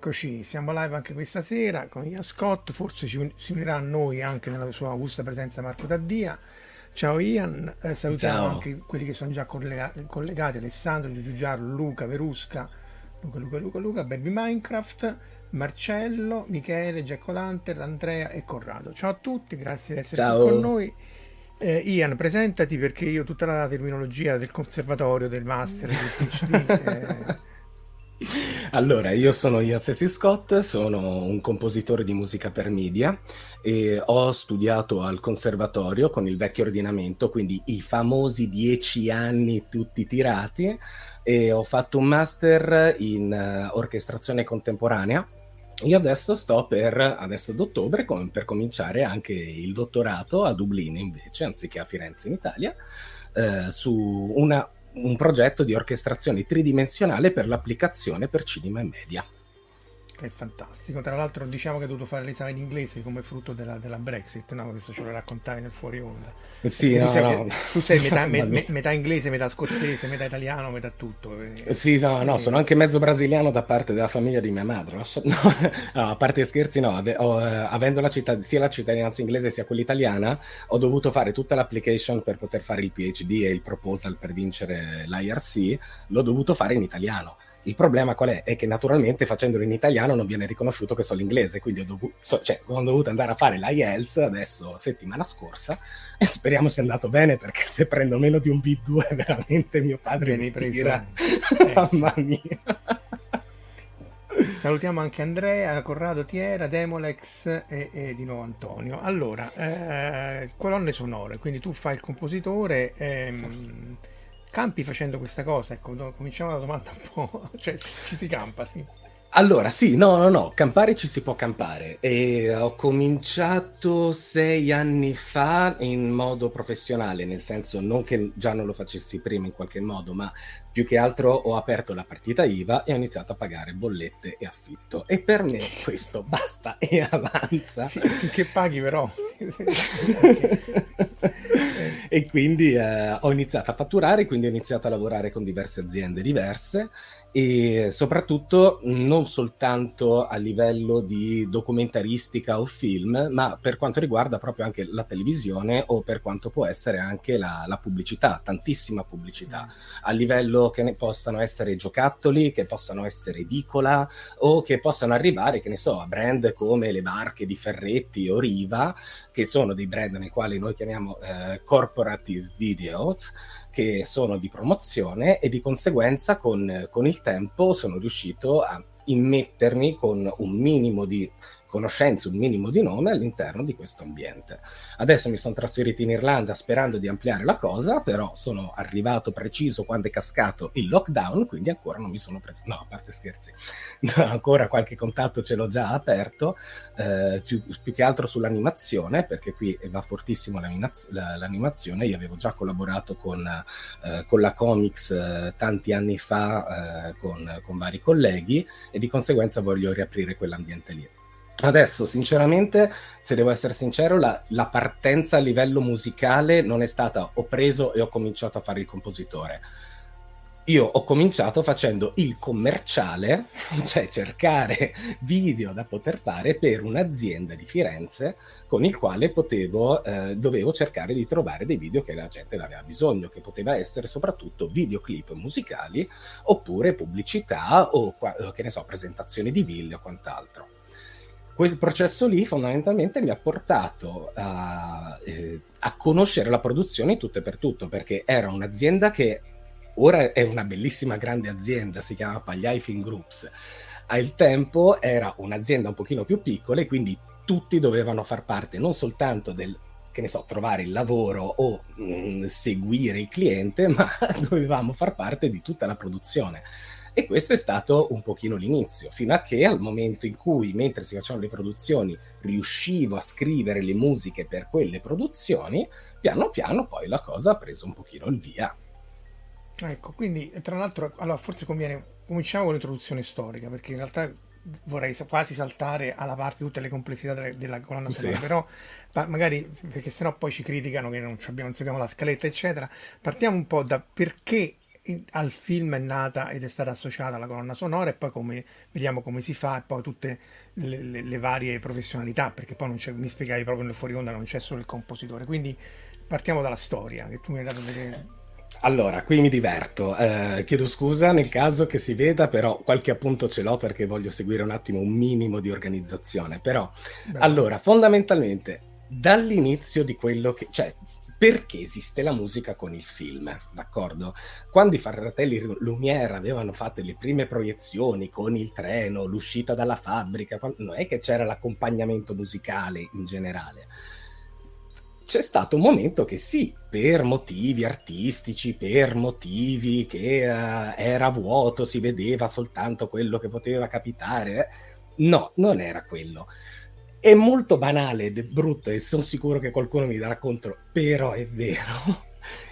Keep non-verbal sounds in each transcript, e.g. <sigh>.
Eccoci, siamo live anche questa sera con Ian Scott, forse ci, si unirà a noi anche nella sua augusta presenza Marco Taddia. Ciao Ian, eh, salutiamo Ciao. anche quelli che sono già collega- collegati, Alessandro, Giugiu Giarlo, Luca, Verusca, Luca, Luca, Luca, Luca, Baby Minecraft, Marcello, Michele, Giacco Lanter, Andrea e Corrado. Ciao a tutti, grazie di essere Ciao. qui con noi. Eh, Ian, presentati perché io tutta la terminologia del conservatorio, del master, del PhD... <laughs> eh, Allora, io sono Ian Sessi Scott, sono un compositore di musica per media e ho studiato al conservatorio con il vecchio ordinamento, quindi i famosi dieci anni tutti tirati, e ho fatto un master in eh, orchestrazione contemporanea. Io adesso sto per, adesso ad ottobre, com- per cominciare anche il dottorato a Dublino invece, anziché a Firenze in Italia, eh, su una- un progetto di orchestrazione tridimensionale per l'applicazione per cinema e media. Che è fantastico. Tra l'altro diciamo che hai dovuto fare l'esame di inglese come frutto della, della Brexit, no? Questo ce lo raccontavi nel fuori onda. Sì, tu, no, sei, no. tu sei metà, <laughs> me- me- metà inglese, metà scozzese, metà italiano, metà tutto. Eh, Sì, no, no, eh, sono anche mezzo brasiliano da parte della famiglia di mia madre. <laughs> No, a parte scherzi, no, ave- ho, eh, avendo la cittad- sia la cittadinanza inglese sia quella italiana, ho dovuto fare tutta l'application per poter fare il PhD e il proposal per vincere l'IRC, l'ho dovuto fare in italiano. Il problema qual è? È che naturalmente facendolo in italiano non viene riconosciuto che so l'inglese, quindi ho dovuto, so- cioè, sono dovuto andare a fare l'IELTS adesso, settimana scorsa, e speriamo sia andato bene perché se prendo meno di un B2 <laughs> veramente mio padre mi tira. Eh. Mamma mia. Salutiamo anche Andrea, Corrado Tiera, Demolex e, e di nuovo Antonio. Allora, eh, colonne sonore, quindi tu fai il compositore, ehm, campi facendo questa cosa? Ecco, cominciamo la domanda un po', <laughs> cioè ci si campa, sì. Allora, sì, no, no, no, campare ci si può campare e ho cominciato sei anni fa in modo professionale, nel senso non che già non lo facessi prima in qualche modo, ma più che altro ho aperto la partita IVA e ho iniziato a pagare bollette e affitto. E per me <laughs> questo basta e avanza. Sì, finché paghi però. <laughs> e quindi eh, ho iniziato a fatturare, quindi ho iniziato a lavorare con diverse aziende diverse e soprattutto non soltanto a livello di documentaristica o film, ma per quanto riguarda proprio anche la televisione o per quanto può essere anche la, la pubblicità, tantissima pubblicità, a livello che ne possano essere giocattoli, che possano essere edicola o che possano arrivare, che ne so, a brand come le marche di Ferretti o Riva, che sono dei brand nel quali noi chiamiamo eh, corporative videos che sono di promozione e di conseguenza con, con il tempo sono riuscito a immettermi con un minimo di conoscenze, un minimo di nome all'interno di questo ambiente. Adesso mi sono trasferito in Irlanda sperando di ampliare la cosa, però sono arrivato preciso quando è cascato il lockdown, quindi ancora non mi sono preso, no, a parte scherzi, <laughs> ancora qualche contatto ce l'ho già aperto, eh, più, più, che altro sull'animazione, perché qui va fortissimo l'animazione, io avevo già collaborato con, eh, con la Comics eh, tanti anni fa eh, con, con vari colleghi e di conseguenza voglio riaprire quell'ambiente lì. Adesso, sinceramente, se devo essere sincero, la, la, partenza a livello musicale non è stata ho preso e ho cominciato a fare il compositore. Io ho cominciato facendo il commerciale, <laughs> cioè cercare video da poter fare per un'azienda di Firenze con il quale potevo, eh, dovevo cercare di trovare dei video che la gente aveva bisogno, che poteva essere soprattutto videoclip musicali oppure pubblicità o, che ne so, presentazioni di ville o quant'altro quel processo lì fondamentalmente mi ha portato a, eh, a, conoscere la produzione in tutto e per tutto, perché era un'azienda che ora è una bellissima grande azienda, si chiama Pagliai Film Groups. Al tempo era un'azienda un pochino più piccola e quindi tutti dovevano far parte non soltanto del che ne so, trovare il lavoro o mh, mm, seguire il cliente, <laughs> ma dovevamo far parte di tutta la produzione. E questo è stato un pochino l'inizio, fino a che al momento in cui, mentre si facevano le produzioni, riuscivo a scrivere le musiche per quelle produzioni, piano piano poi la cosa ha preso un pochino il via. Ecco, quindi tra l'altro, allora forse conviene, cominciamo con l'introduzione storica, perché in realtà vorrei quasi saltare alla parte tutte le complessità della, della colonna sonora, sì. però magari perché sennò poi ci criticano che non, abbiamo, non seguiamo la scaletta, eccetera. Partiamo un po' da perché al film è nata ed è stata associata alla colonna sonora e poi come, vediamo come si fa e poi tutte le, le, le varie professionalità perché poi non c'è, mi spiegavi proprio nel fuori onda non c'è solo il compositore quindi partiamo dalla storia che tu mi hai dato vedere allora, qui mi diverto. Eh, chiedo scusa nel caso che si veda, però qualche appunto ce l'ho perché voglio seguire un attimo un minimo di organizzazione. Però, Beh. allora, fondamentalmente, dall'inizio di quello che... cioè, perché esiste la musica con il film, d'accordo? Quando i fratelli Lumière avevano fatto le prime proiezioni con il treno, l'uscita dalla fabbrica, non è che c'era l'accompagnamento musicale in generale. C'è stato un momento che sì, per motivi artistici, per motivi che uh, era vuoto, si vedeva soltanto quello che poteva capitare. Eh? No, non era quello è molto banale ed è brutto e sono sicuro che qualcuno mi darà contro, però è vero. <laughs>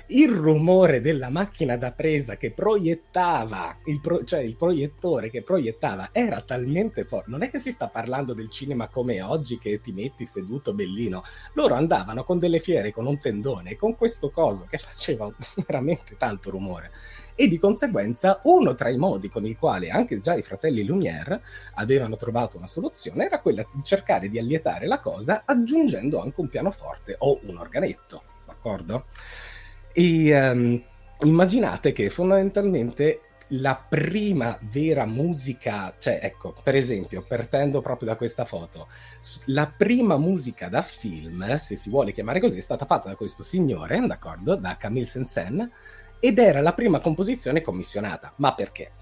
Il rumore della macchina da presa che proiettava, il pro- cioè il proiettore che proiettava era talmente forte. Non è che si sta parlando del cinema come oggi che ti metti seduto bellino. Loro andavano con delle fiere con un tendone con questo coso che faceva <laughs> veramente tanto rumore e di conseguenza uno tra i modi con il quale anche già i fratelli Lumière avevano trovato una soluzione era quella di cercare di allietare la cosa aggiungendo anche un pianoforte o un organetto, d'accordo? E um, immaginate che fondamentalmente la prima vera musica, cioè ecco, per esempio, partendo proprio da questa foto, la prima musica da film, se si vuole chiamare così, è stata fatta da questo signore, d'accordo, da Camille Sensen, ed era la prima composizione commissionata. Ma perché?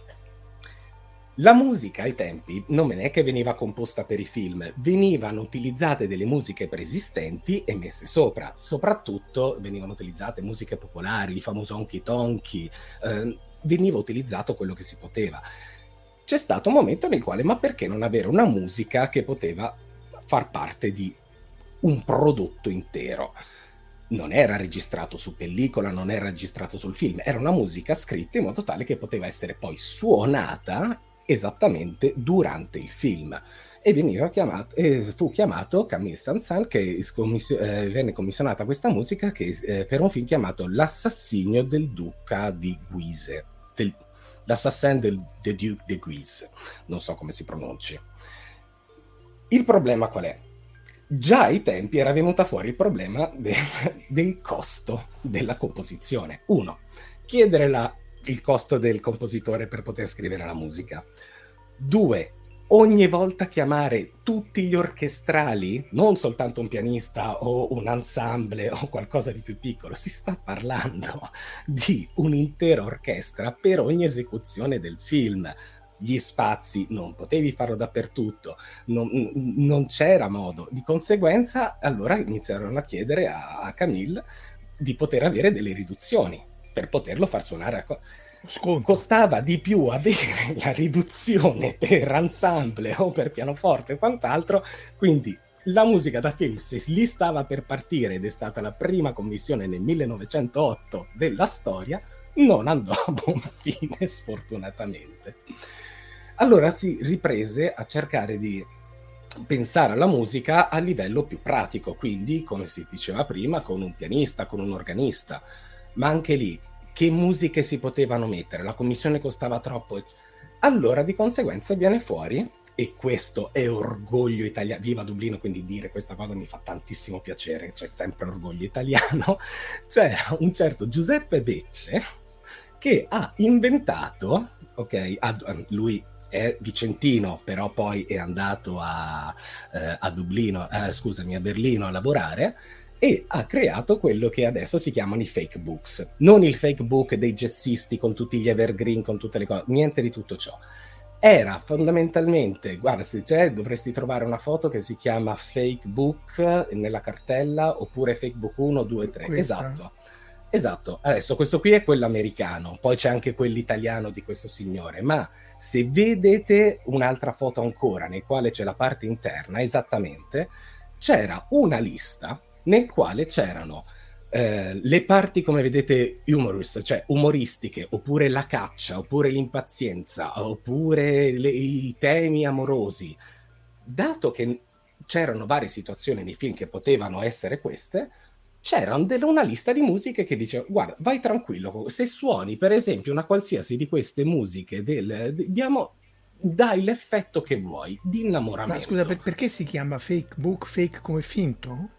La musica ai tempi non è che veniva composta per i film, venivano utilizzate delle musiche preesistenti e messe sopra. Soprattutto venivano utilizzate musiche popolari, il famoso honky tonky, eh, veniva utilizzato quello che si poteva. C'è stato un momento nel quale, ma perché non avere una musica che poteva far parte di un prodotto intero? Non era registrato su pellicola, non era registrato sul film, era una musica scritta in modo tale che poteva essere poi suonata esattamente durante il film e chiamato, eh, fu chiamato Camille Sansan che scomissio- eh, venne commissionata questa musica che, eh, per un film chiamato L'assassinio del duca di Guise del, L'assassin del de Duc de Guise non so come si pronunci il problema qual è? Già ai tempi era venuta fuori il problema de- del costo della composizione. Uno, chiedere la- il costo del compositore per poter scrivere la musica. Due, ogni volta chiamare tutti gli orchestrali, non soltanto un pianista o un ensemble o qualcosa di più piccolo, si sta parlando di un'intera orchestra per ogni esecuzione del film. Gli spazi non potevi farlo dappertutto, non, non c'era modo. Di conseguenza, allora iniziarono a chiedere a, a Camille di poter avere delle riduzioni per poterlo far suonare a. Co- Sconto. costava di più avere <laughs> la riduzione per ensemble o per pianoforte e quant'altro, quindi la musica da film se lì stava per partire ed è stata la prima commissione nel 1908 della storia, non andò a buon <laughs> fine sfortunatamente. Allora si riprese a cercare di pensare alla musica a livello più pratico, quindi come si diceva prima con un pianista, con un organista, ma anche lì che musiche si potevano mettere, la commissione costava troppo. Allora di conseguenza viene fuori, e questo è orgoglio italiano, viva Dublino, quindi dire questa cosa mi fa tantissimo piacere, c'è sempre orgoglio italiano, <laughs> c'era un certo Giuseppe Becce che ha inventato, ok, lui è vicentino, però poi è andato a, eh, a Dublino, eh, scusami, a Berlino a lavorare, e ha creato quello che adesso si chiamano i fake books. Non il fake book dei jazzisti con tutti gli evergreen, con tutte le cose, niente di tutto ciò. Era fondamentalmente, guarda, se c'è, dovresti trovare una foto che si chiama fake book nella cartella oppure fake book 1, 2, 3. Questa. Esatto. Esatto, adesso questo qui è quello americano, poi c'è anche quello italiano di questo signore, ma se vedete un'altra foto ancora nel quale c'è la parte interna, esattamente, c'era una lista nel quale c'erano eh, le parti, come vedete, humorous, cioè umoristiche, oppure la caccia, oppure l'impazienza, oppure le, i temi amorosi. Dato che c'erano varie situazioni nei film che potevano essere queste, c'era una lista di musiche che diceva guarda vai tranquillo se suoni per esempio una qualsiasi di queste musiche del, diamo dai l'effetto che vuoi di innamoramento ma scusa per, perché si chiama fake book fake come finto?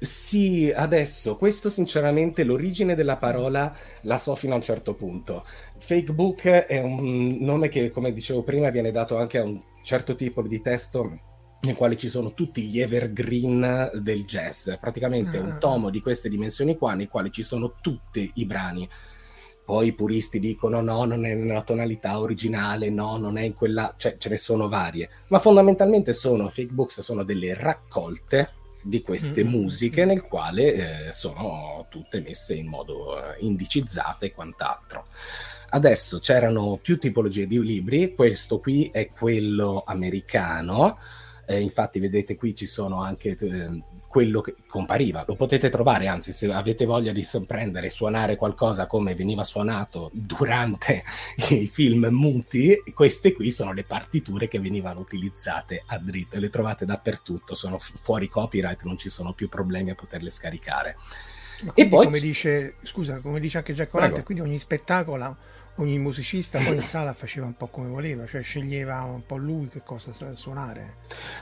Sì, adesso, questo sinceramente l'origine della parola la so fino a un certo punto. Fake book è un nome che, come dicevo prima, viene dato anche a un certo tipo di testo nel quale ci sono tutti gli evergreen del jazz, praticamente ah. un tomo di queste dimensioni qua, nei quali ci sono tutti i brani. Poi i puristi dicono no, non è nella tonalità originale, no, non è in quella, cioè ce ne sono varie, ma fondamentalmente sono fake books, sono delle raccolte di queste mm-hmm. musiche nel quale eh, sono tutte messe in modo eh, indicizzate e quant'altro. Adesso c'erano più tipologie di libri, questo qui è quello americano, eh, infatti vedete qui ci sono anche eh, quello che compariva, lo potete trovare, anzi se avete voglia di prendere e suonare qualcosa come veniva suonato durante <laughs> i film muti, queste qui sono le partiture che venivano utilizzate a dritto, le trovate dappertutto, sono fuori copyright, non ci sono più problemi a poterle scaricare. e poi come dice, scusa, come dice anche Jack O'Lantern, quindi ogni spettacolo ogni musicista poi in sala faceva un po' come voleva, cioè sceglieva un po' lui che cosa suonare.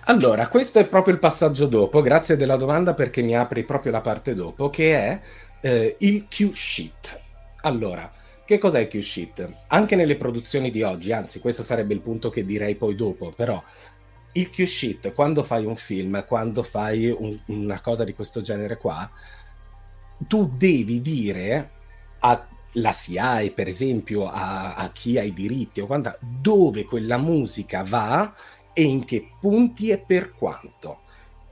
Allora, questo è proprio il passaggio dopo, grazie della domanda perché mi apri proprio la parte dopo, che è eh, il Q-Sheet. Allora, che cos'è il Q-Sheet? Anche nelle produzioni di oggi, anzi questo sarebbe il punto che direi poi dopo, però il Q-Sheet, quando fai un film, quando fai un, una cosa di questo genere qua, tu devi dire a la SIAE, per esempio, a, a chi ha i diritti o quanta, dove quella musica va e in che punti e per quanto.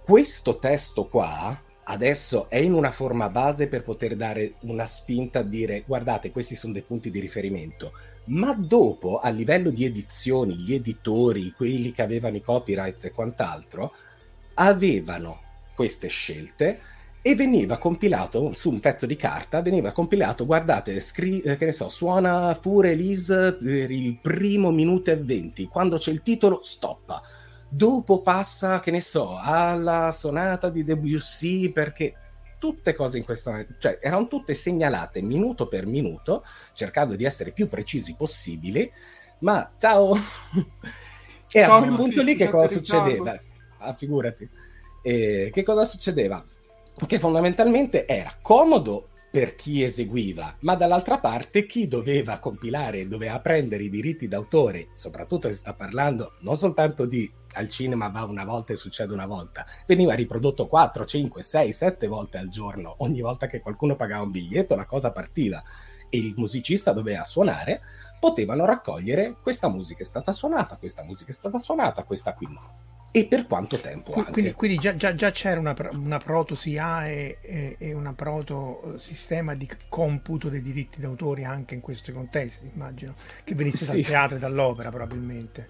Questo testo qua adesso è in una forma base per poter dare una spinta a dire guardate questi sono dei punti di riferimento ma dopo a livello di edizioni gli editori quelli che avevano i copyright e quant'altro avevano queste scelte e veniva compilato su un pezzo di carta, veniva compilato, guardate, scri- eh, che ne so, suona Fure Elise per il primo minuto e venti, quando c'è il titolo stoppa, dopo passa, che ne so, alla sonata di Debussy perché tutte cose in questa, cioè erano tutte segnalate minuto per minuto, cercando di essere più precisi possibili, ma ciao! <laughs> e ciao, a quel punto lì che cosa succedeva? Ah, figurati. E che cosa succedeva? Che fondamentalmente era comodo per chi eseguiva, ma dall'altra parte chi doveva compilare, doveva prendere i diritti d'autore, soprattutto si sta parlando non soltanto di al cinema va una volta e succede una volta, veniva riprodotto 4, 5, 6, 7 volte al giorno, ogni volta che qualcuno pagava un biglietto la cosa partiva e il musicista doveva suonare, potevano raccogliere questa musica è stata suonata, questa musica è stata suonata, questa qui no e per quanto tempo quindi, quindi, quindi già, già, già, c'era una, una proto SIA e, e, e una proto sistema di computo dei diritti d'autore anche in questi contesti immagino che venisse sì. dal teatro e dall'opera probabilmente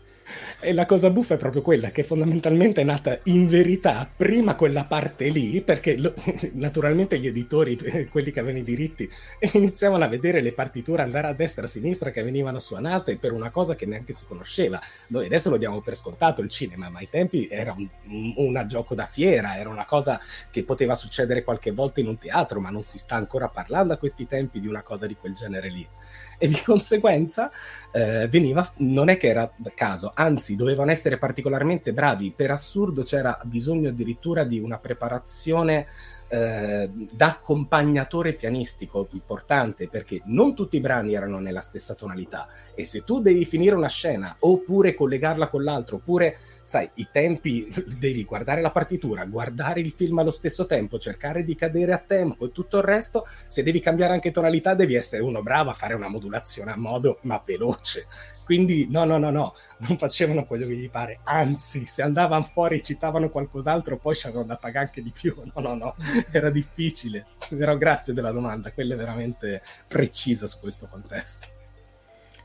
e la cosa buffa è proprio quella che fondamentalmente è nata in verità prima quella parte lì, perché lo, <laughs> naturalmente gli editori, quelli che avevano i diritti, iniziavano a vedere le partiture andare a destra e a sinistra che venivano suonate per una cosa che neanche si conosceva. Noi adesso lo diamo per scontato il cinema, ma ai tempi era un, un gioco da fiera, era una cosa che poteva succedere qualche volta in un teatro, ma non si sta ancora parlando a questi tempi di una cosa di quel genere lì e di conseguenza eh, veniva, non è che era caso, anzi dovevano essere particolarmente bravi, per assurdo c'era bisogno addirittura di una preparazione eh, da accompagnatore pianistico importante perché non tutti i brani erano nella stessa tonalità. E se tu devi finire una scena oppure collegarla con l'altro oppure sai, i tempi, devi guardare la partitura, guardare il film allo stesso tempo, cercare di cadere a tempo e tutto il resto, se devi cambiare anche tonalità devi essere uno bravo a fare una modulazione a modo, ma veloce. Quindi no, no, no, no, non facevano quello che gli pare, anzi, se andavano fuori e citavano qualcos'altro poi c'erano da pagare anche di più, <laughs> no, no, no, era difficile. Però grazie della domanda, quella è veramente precisa su questo contesto.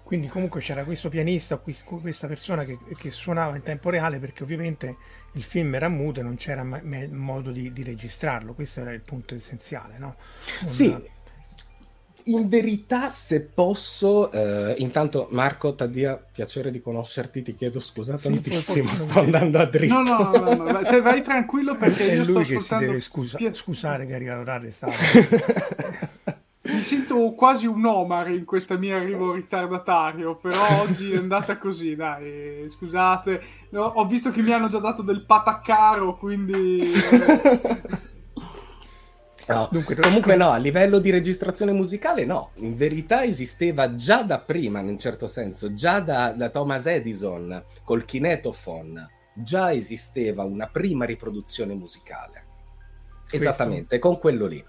Quindi comunque c'era questo pianista, questa persona che, che, suonava in tempo reale perché ovviamente il film era muto e non c'era me- modo di, di, registrarlo, questo era il punto essenziale, no? Una... Sì, in verità se posso, eh, intanto Marco Taddia, piacere di conoscerti, ti chiedo scusa sì, tantissimo, sto andando a dritto. No, no, no, no, vai, vai tranquillo perché <laughs> è io lui sto che si deve scusa- scusare che è arrivato tardi, stava... <laughs> mi sento quasi un Omar in questo mio arrivo ritardatario, però oggi è andata così, dai, scusate. No, ho visto che mi hanno già dato del pataccaro, quindi... No, <laughs> Dunque, comunque no, a livello di registrazione musicale no, in verità esisteva già da prima in un certo senso, già da, da Thomas Edison col kinetophone, già esisteva una prima riproduzione musicale. Questo. Esattamente, con quello lì.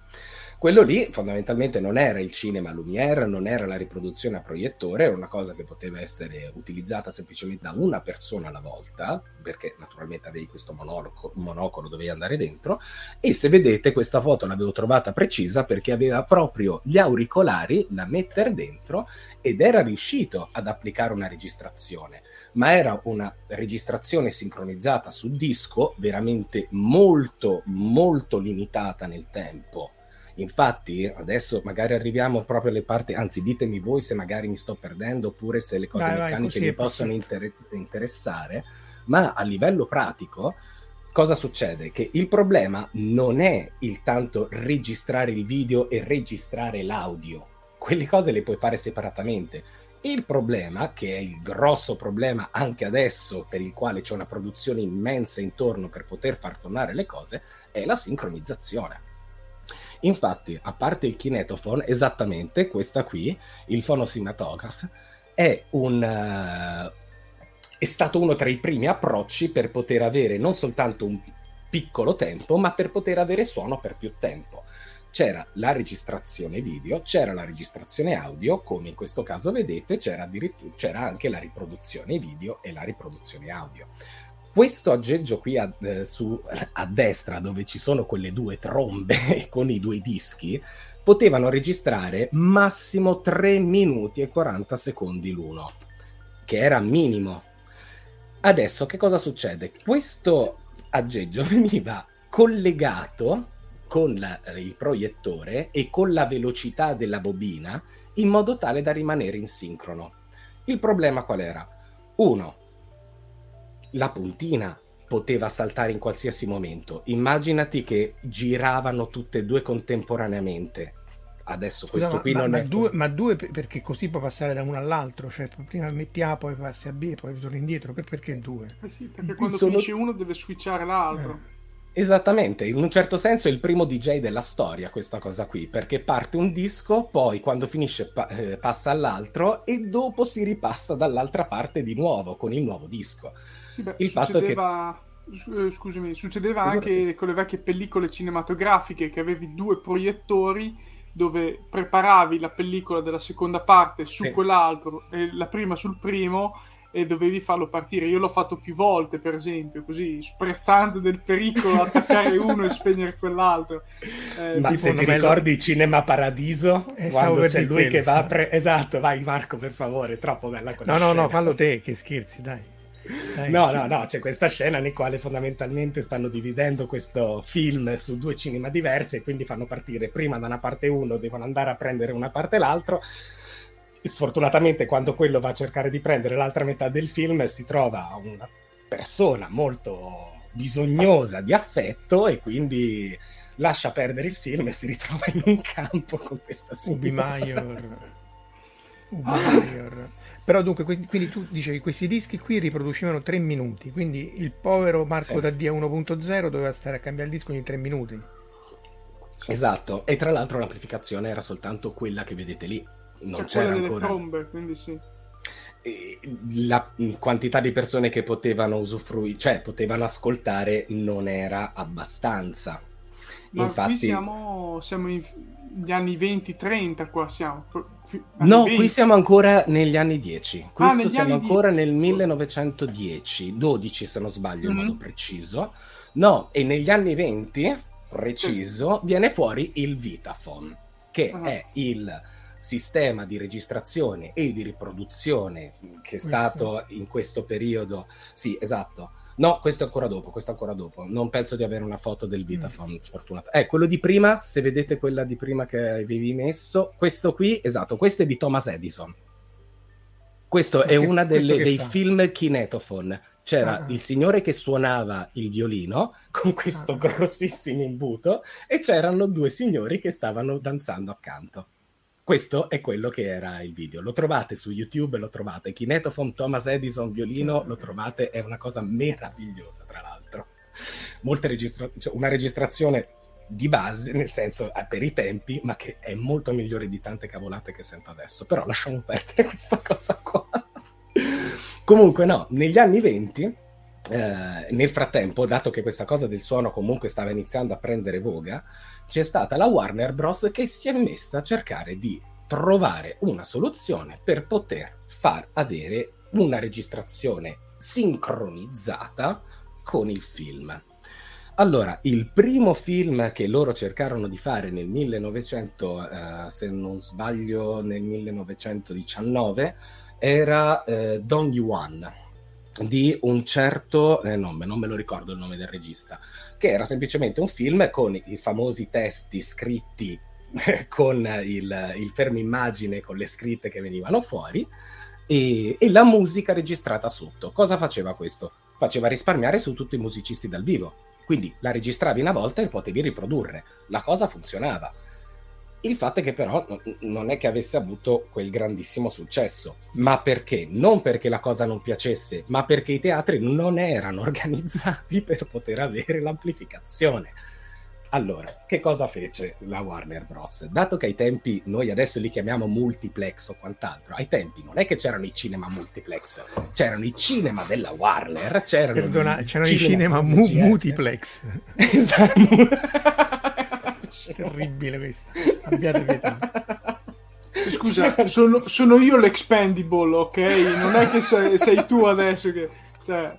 Quello lì fondamentalmente non era il cinema Lumière, non era la riproduzione a proiettore, era una cosa che poteva essere utilizzata semplicemente da una persona alla volta, perché naturalmente avevi questo monocolo, monocolo dovevi andare dentro, e se vedete questa foto l'avevo trovata precisa perché aveva proprio gli auricolari da mettere dentro ed era riuscito ad applicare una registrazione, ma era una registrazione sincronizzata su disco veramente molto molto limitata nel tempo Infatti, adesso magari arriviamo proprio alle parti, anzi ditemi voi se magari mi sto perdendo oppure se le cose vai, meccaniche vai, vi possono inter- interessare, ma a livello pratico cosa succede? Che il problema non è il tanto registrare il video e registrare l'audio, quelle cose le puoi fare separatamente. Il problema, che è il grosso problema anche adesso, per il quale c'è una produzione immensa intorno per poter far tornare le cose, è la sincronizzazione Infatti, a parte il kinetophone, esattamente questa qui, il phonocinematograph, è un... Uh, è stato uno tra i primi approcci per poter avere non soltanto un piccolo tempo, ma per poter avere suono per più tempo. C'era la registrazione video, c'era la registrazione audio, come in questo caso vedete, c'era, c'era anche la riproduzione video e la riproduzione audio questo aggeggio qui a, eh, su, a, destra, dove ci sono quelle due trombe <laughs> con i due dischi, potevano registrare massimo 3 minuti e 40 secondi l'uno, che era minimo. Adesso che cosa succede? Questo aggeggio <laughs> veniva collegato con la, il proiettore e con la velocità della bobina in modo tale da rimanere in sincrono. Il problema qual era? Uno, la puntina poteva saltare in qualsiasi momento. Immaginati che giravano tutte e due contemporaneamente. Adesso Scusa, questo ma, qui ma, non ma è. Due, ma due perché così può passare da uno all'altro, cioè prima metti A, poi passi a B, poi ritorni indietro. Per, perché due? Eh sì, perché quando sono... finisce uno deve switchare l'altro. Eh. Esattamente, in un certo senso è il primo DJ della storia questa cosa qui, perché parte un disco, poi quando finisce pa- eh, passa all'altro e dopo si ripassa dall'altra parte di nuovo con il nuovo disco. Sì, beh, il succedeva... fatto che... Eh, scusami, succedeva anche con le vecchie pellicole cinematografiche che avevi due proiettori dove preparavi la pellicola della seconda parte su sì. quell'altro e la prima sul primo e dovevi farlo partire. Io l'ho fatto più volte, per esempio, così sprezzante del pericolo <laughs> attaccare uno e spegnere quell'altro. Eh, Ma se ti ricordi Cinema Paradiso, eh, quando c'è lui quello, che va a pre... Esatto, vai Marco, per favore, troppo bella quella No, no, scena. no, fallo te, che scherzi, dai. Dai no, no, no, c'è questa scena nel quale fondamentalmente stanno dividendo questo film su due cinema diversi e quindi fanno partire prima da una parte uno, devono andare a prendere una parte l'altro sfortunatamente quando quello va a cercare di prendere l'altra metà del film si trova una persona molto bisognosa di affetto e quindi lascia perdere il film e si ritrova in un campo con questa signora. <laughs> Ubi Maior. Però dunque, quindi tu dicevi che questi dischi qui riproducevano 3 minuti, quindi il povero Marco sì. Daddia 1.0 doveva stare a cambiare il disco ogni 3 minuti. Esatto, e tra l'altro l'amplificazione era soltanto quella che vedete lì non cioè, c'era ancora. trombe, quindi sì. La quantità di persone che potevano usufruire, cioè potevano ascoltare, non era abbastanza. Ma Infatti, qui siamo, siamo negli anni 20-30 qua siamo. no, 20. qui siamo ancora negli anni 10. Ah, Questo ah, siamo ancora 10. nel 1910, 12 se non sbaglio mm-hmm. in modo preciso. No, e negli anni 20, preciso, sì. viene fuori il Vitaphone, che uh-huh. è il sistema di registrazione e di riproduzione che è stato in questo periodo. Sì, esatto. No, questo è ancora dopo, questo è ancora dopo. Non penso di avere una foto del Vitaphone, mm. sfortunato. Eh, quello di prima, se vedete quella di prima che avevi messo, questo qui, esatto, questo è di Thomas Edison. Questo Ma è uno dei film Kinetophone. C'era ah. il signore che suonava il violino <laughs> con questo ah. grossissimo imbuto e c'erano due signori che stavano danzando accanto. Questo è quello che era il video. Lo trovate su YouTube, lo trovate. Kinetophone Thomas Edison violino, lo trovate, è una cosa meravigliosa, tra l'altro. Molte registra- cioè una registrazione di base, nel senso eh, per i tempi, ma che è molto migliore di tante cavolate che sento adesso. Però lasciamo perdere <laughs> questa cosa qua. Comunque, no, negli anni 20 eh, nel frattempo, dato che questa cosa del suono comunque stava iniziando a prendere voga, c'è stata la Warner Bros. che si è messa a cercare di trovare una soluzione per poter far avere una registrazione sincronizzata con il film. Allora, il primo film che loro cercarono di fare nel 1900, eh, se non sbaglio, nel 1919, era eh, Don Yuan, di un certo eh, nome, non me lo ricordo il nome del regista, che era semplicemente un film con i famosi testi scritti <laughs> con il, il fermo immagine, con le scritte che venivano fuori e, e, la musica registrata sotto. Cosa faceva questo? Faceva risparmiare su tutti i musicisti dal vivo. Quindi la registravi una volta e potevi riprodurre. La cosa funzionava il fatto è che però non è che avesse avuto quel grandissimo successo, ma perché? Non perché la cosa non piacesse, ma perché i teatri non erano <laughs> organizzati per poter avere l'amplificazione. Allora, che cosa fece la Warner Bros? Dato che ai tempi noi adesso li chiamiamo multiplex o quant'altro, ai tempi non è che c'erano i cinema multiplex, c'erano i cinema della Warner, c'erano, Perdona, i, c'erano cinema i cinema mu- multiplex. <laughs> Esatto. <laughs> Terribile questa. Abbiate pietà. <laughs> Scusa, sono, sono, io l'expendable, ok? Non è che sei, sei tu adesso che... Cioè,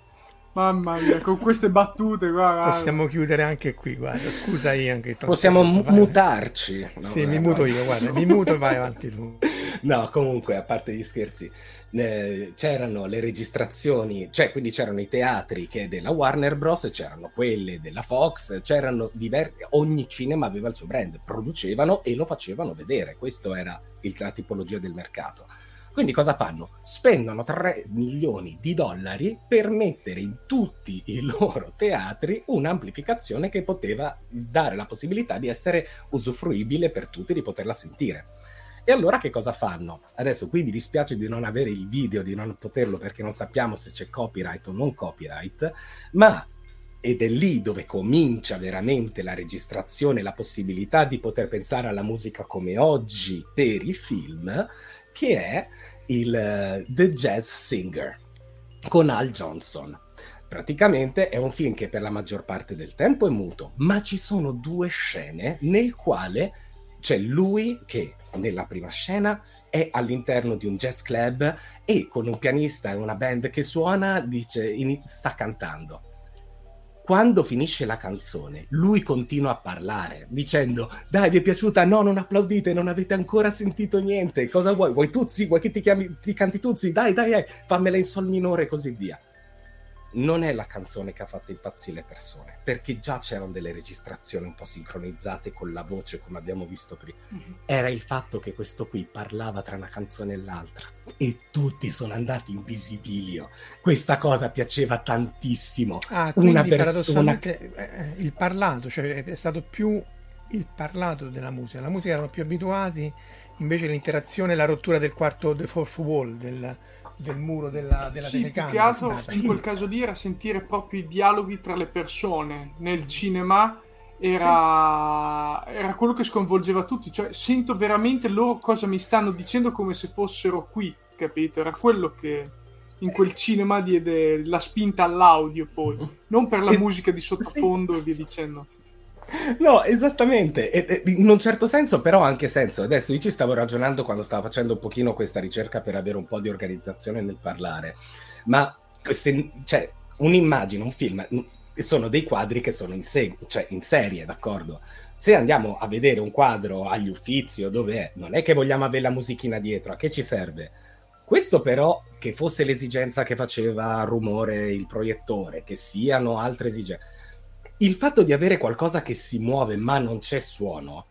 mamma mia, con queste battute, guarda. Possiamo chiudere anche qui, guarda. Scusa io anche. Possiamo m- mutarci. No, sì, mi muto io, guarda. Mi muto e vai avanti tu. <laughs> No, comunque, a parte gli scherzi, eh, c'erano le registrazioni, cioè quindi c'erano i teatri che della Warner Bros., c'erano quelle della Fox, c'erano diversi, ogni cinema aveva il suo brand, producevano e lo facevano vedere, questa era il, la tipologia del mercato. Quindi cosa fanno? Spendono 3 milioni di dollari per mettere in tutti i loro teatri un'amplificazione che poteva dare la possibilità di essere usufruibile per tutti, di poterla sentire. E allora che cosa fanno? Adesso qui mi dispiace di non avere il video, di non poterlo perché non sappiamo se c'è copyright o non copyright, ma ed è lì dove comincia veramente la registrazione, la possibilità di poter pensare alla musica come oggi per i film, che è il uh, The Jazz Singer con Al Johnson. Praticamente è un film che per la maggior parte del tempo è muto, ma ci sono due scene nel quale c'è lui che nella prima scena è all'interno di un jazz club e con un pianista e una band che suona dice, in, sta cantando. Quando finisce la canzone, lui continua a parlare dicendo: Dai, vi è piaciuta? No, non applaudite, non avete ancora sentito niente. Cosa vuoi? Vuoi Tuzzi? Vuoi che ti, chiami, ti canti Tuzzi? Dai, dai, dai, fammela in sol minore e così via non è la canzone che ha fatto impazzire le persone, perché già c'erano delle registrazioni un po' sincronizzate con la voce, come abbiamo visto prima. Mm-hmm. Era il fatto che questo qui parlava tra una canzone e l'altra e tutti sono andati in visibilio. Questa cosa piaceva tantissimo. Ah, una persona che... Eh, eh, il parlato, cioè è stato più il parlato della musica. La musica erano più abituati, invece l'interazione, la rottura del quarto, del fourth wall, del del muro della, della sì, telecamera. Più che altro in quel caso lì era sentire proprio i dialoghi tra le persone. Nel cinema era, sì. era quello che sconvolgeva tutti. Cioè, sento veramente loro cosa mi stanno dicendo come se fossero qui, capito? Era quello che in quel cinema diede la spinta all'audio poi, non per la musica di sottofondo sì. e via dicendo. <laughs> No, esattamente. E, e, in un certo senso, però, anche senso. Adesso io ci stavo ragionando quando stavo facendo un pochino questa ricerca per avere un po' di organizzazione nel parlare. Ma se, cioè, un'immagine, un film, sono dei quadri che sono in, seg- cioè in serie, d'accordo? Se andiamo a vedere un quadro agli uffizi o dove è, non è che vogliamo avere la musichina dietro, a che ci serve? Questo però, che fosse l'esigenza che faceva rumore il proiettore, che siano altre esigenze il fatto di avere qualcosa che si muove ma non c'è suono,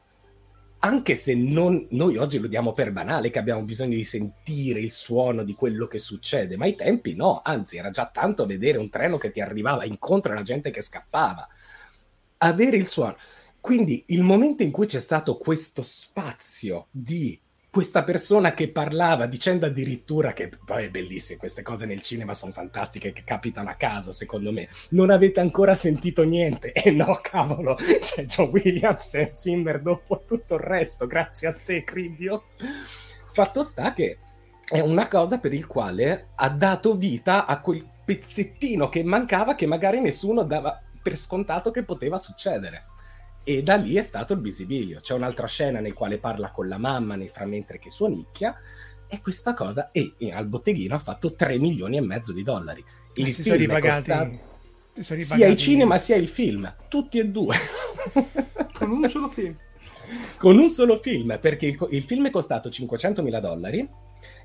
anche se non, noi oggi lo diamo per banale che abbiamo bisogno di sentire il suono di quello che succede, ma ai tempi no, anzi era già tanto vedere un treno che ti arrivava incontro alla gente che scappava. Avere il suono. Quindi il momento in cui c'è stato questo spazio di questa persona che parlava dicendo addirittura che poi è bellissimo, queste cose nel cinema sono fantastiche che capitano a caso secondo me, non avete ancora sentito niente. <laughs> E eh no cavolo, c'è John Williams, c'è Zimmer dopo tutto il resto, grazie a te Cribio. Fatto sta che è una cosa per il quale ha dato vita a quel pezzettino che mancava che magari nessuno dava per scontato che poteva succedere e da lì è stato il visibilio. C'è un'altra scena nel quale parla con la mamma nel mentre che suonicchia e questa cosa e, e al botteghino ha fatto 3 milioni e mezzo di dollari. Il e film sono costato sia il cinema sia il film, tutti e due. <laughs> Con un solo film. Con un solo film, perché il, il film è costato 500 mila dollari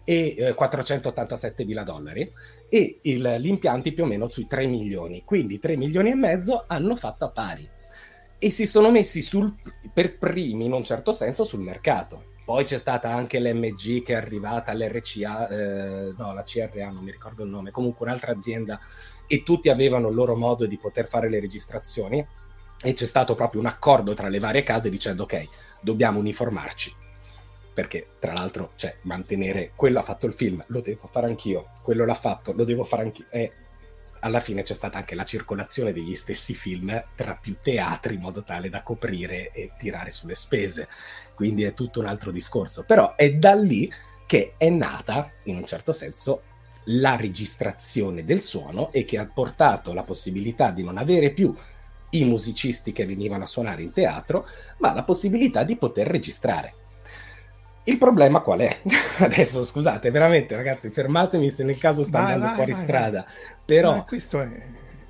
e eh, 487 mila dollari e il, gli impianti più o meno sui 3 milioni, quindi 3 milioni e mezzo hanno fatto a pari e si sono messi sul, per primi in un certo senso sul mercato. Poi c'è stata anche l'MG che è arrivata, l'RCA, eh, no, la CRA, non mi ricordo il nome, comunque un'altra azienda e tutti avevano il loro modo di poter fare le registrazioni e c'è stato proprio un accordo tra le varie case dicendo ok, dobbiamo uniformarci. Perché tra l'altro, cioè, mantenere quello ha fatto il film, lo devo fare anch'io, quello l'ha fatto, lo devo fare anch'io. È alla fine c'è stata anche la circolazione degli stessi film tra più teatri in modo tale da coprire e tirare sulle spese. Quindi è tutto un altro discorso. Però è da lì che è nata, in un certo senso, la registrazione del suono e che ha portato la possibilità di non avere più i musicisti che venivano a suonare in teatro, ma la possibilità di poter registrare. Il problema qual è? <laughs> Adesso scusate, veramente ragazzi, fermatemi se nel caso sta vai, andando vai, fuori vai, strada. Però... Questo è...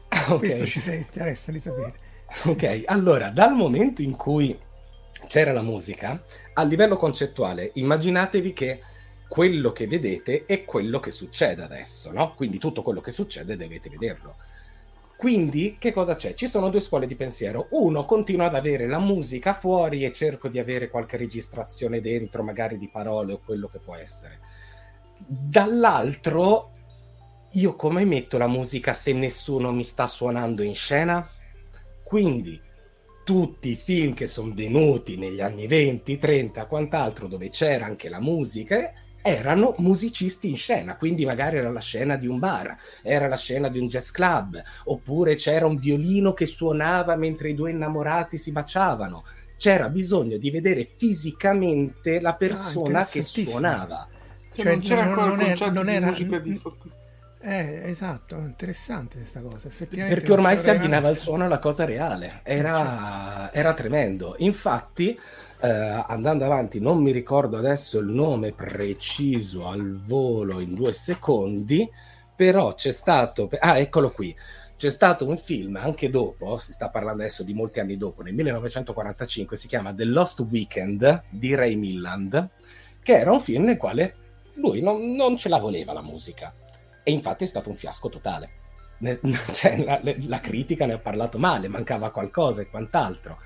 <laughs> okay. Questo ci interessa di sapere. <laughs> Ok, allora, dal momento in cui c'era la musica, a livello concettuale, immaginatevi che quello che vedete è quello che succede adesso, no? Quindi tutto quello che succede dovete vederlo. Quindi, che cosa c'è? Ci sono due scuole di pensiero. Uno continua ad avere la musica fuori e cerco di avere qualche registrazione dentro, magari di parole o quello che può essere. Dall'altro, io come metto la musica se nessuno mi sta suonando in scena? Quindi, tutti i film che sono venuti negli anni 20, 30, quant'altro, dove c'era anche la musica, erano musicisti in scena, quindi magari era la scena di un bar, era la scena di un jazz club, oppure c'era un violino che suonava mentre i due innamorati si baciavano. C'era bisogno di vedere fisicamente la persona ah, che suonava. Cioè, non c'era ancora non, il concetto non era, di musica di foto. Eh, esatto, interessante questa cosa. Effettivamente Perché ormai si abbinava al suono alla cosa reale, era, era tremendo. Infatti, eh, andando avanti, non mi ricordo adesso il nome preciso al volo in due secondi, però c'è stato, ah, eccolo qui. C'è stato un film anche dopo, si sta parlando adesso di molti anni dopo, nel 1945, si chiama The Lost Weekend di Ray Milland, che era un film nel quale lui non, non ce la voleva la musica. E infatti è stato un fiasco totale. Ne, <laughs> cioè, la, la critica ne ha parlato male, mancava qualcosa e quant'altro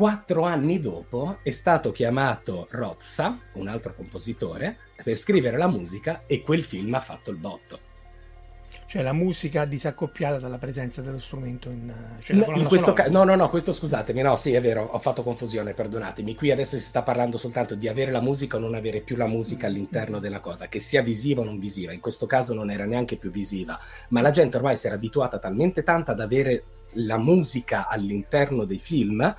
quattro anni dopo è stato chiamato Rozza, un altro compositore, per scrivere la musica e quel film ha fatto il botto. Cioè la musica disaccoppiata dalla presenza dello strumento in, cioè no, in questo caso no no no questo scusatemi no sì è vero ho fatto confusione perdonatemi. Qui adesso si sta parlando soltanto di avere la musica o non avere più la musica all'interno della cosa che sia visiva o non visiva. In questo caso non era neanche più visiva. Ma la gente ormai si era abituata talmente tanto ad avere la musica all'interno dei film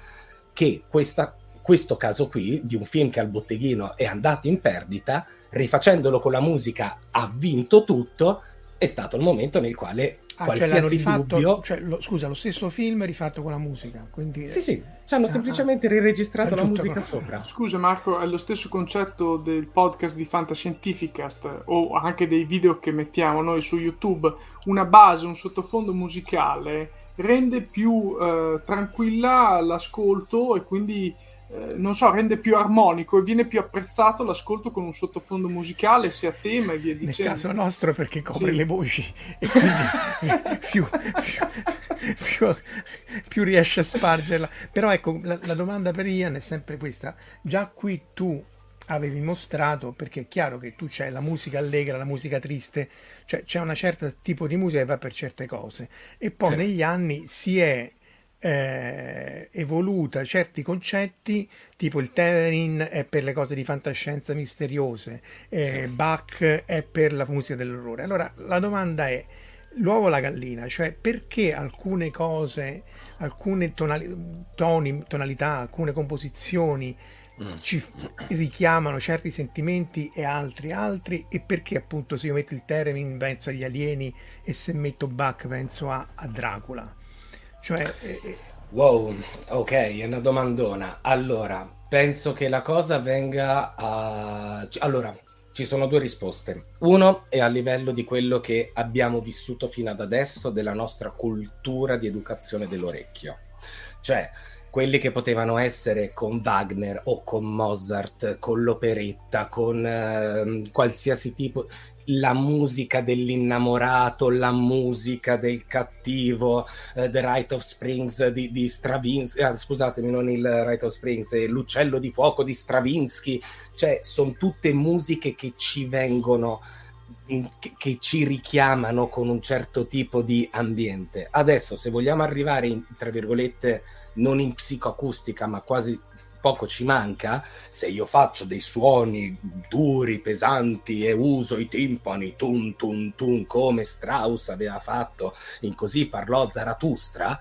che questa, questo caso qui di un film che al botteghino è andato in perdita, rifacendolo con la musica ha vinto tutto, è stato il momento nel quale ah, cioè qualsiasi cioè dubbio... Cioè, lo, scusa, lo stesso film rifatto con la musica, quindi... Sì, sì, ci hanno ah, semplicemente riregistrato la musica con... sopra. Scusa Marco, è lo stesso concetto del podcast di Fantascientificast o anche dei video che mettiamo noi su YouTube, una base, un sottofondo musicale rende più eh, tranquilla l'ascolto e quindi eh, non so, rende più armonico e viene più apprezzato l'ascolto con un sottofondo musicale, se a tema e via dicendo. Nel caso nostro perché copre sì. le voci e quindi <laughs> più, più, più, più, riesce a spargerla. Però ecco, la, la domanda per Ian è sempre questa. Già qui tu avevi mostrato, perché è chiaro che tu c'hai la musica allegra, la musica triste, cioè c'è un certo tipo di musica che va per certe cose e poi sì. negli anni si è eh, evoluta certi concetti, tipo il Teverin è per le cose di fantascienza misteriose, eh, sì. Bach è per la musica dell'orrore. Allora la domanda è l'uovo o la gallina, cioè perché alcune cose, alcune tonali, toni, tonalità, alcune composizioni Mm. ci richiamano certi sentimenti e altri altri e perché appunto se io metto il Teremin penso agli alieni e se metto Bach penso a, a Dracula cioè eh, eh, wow ok è una domandona allora penso che la cosa venga a allora ci sono due risposte. Uno è a livello di quello che abbiamo vissuto fino ad adesso della nostra cultura di educazione dell'orecchio. Cioè, quelli che potevano essere con Wagner o con Mozart, con l'operetta, con eh, qualsiasi tipo, la musica dell'innamorato, la musica del cattivo, uh, The Rite of Springs di, di Stravinsky, ah, scusatemi, non il Rite of Springs, l'uccello di fuoco di Stravinsky, cioè sono tutte musiche che ci vengono mm, che, ci richiamano con un certo tipo di ambiente. Adesso, se vogliamo arrivare in, tra virgolette, non in psicoacustica, ma quasi poco ci manca, se io faccio dei suoni duri, pesanti e uso i timpani, tum tum tum, come Strauss aveva fatto in Così parlò Zarathustra,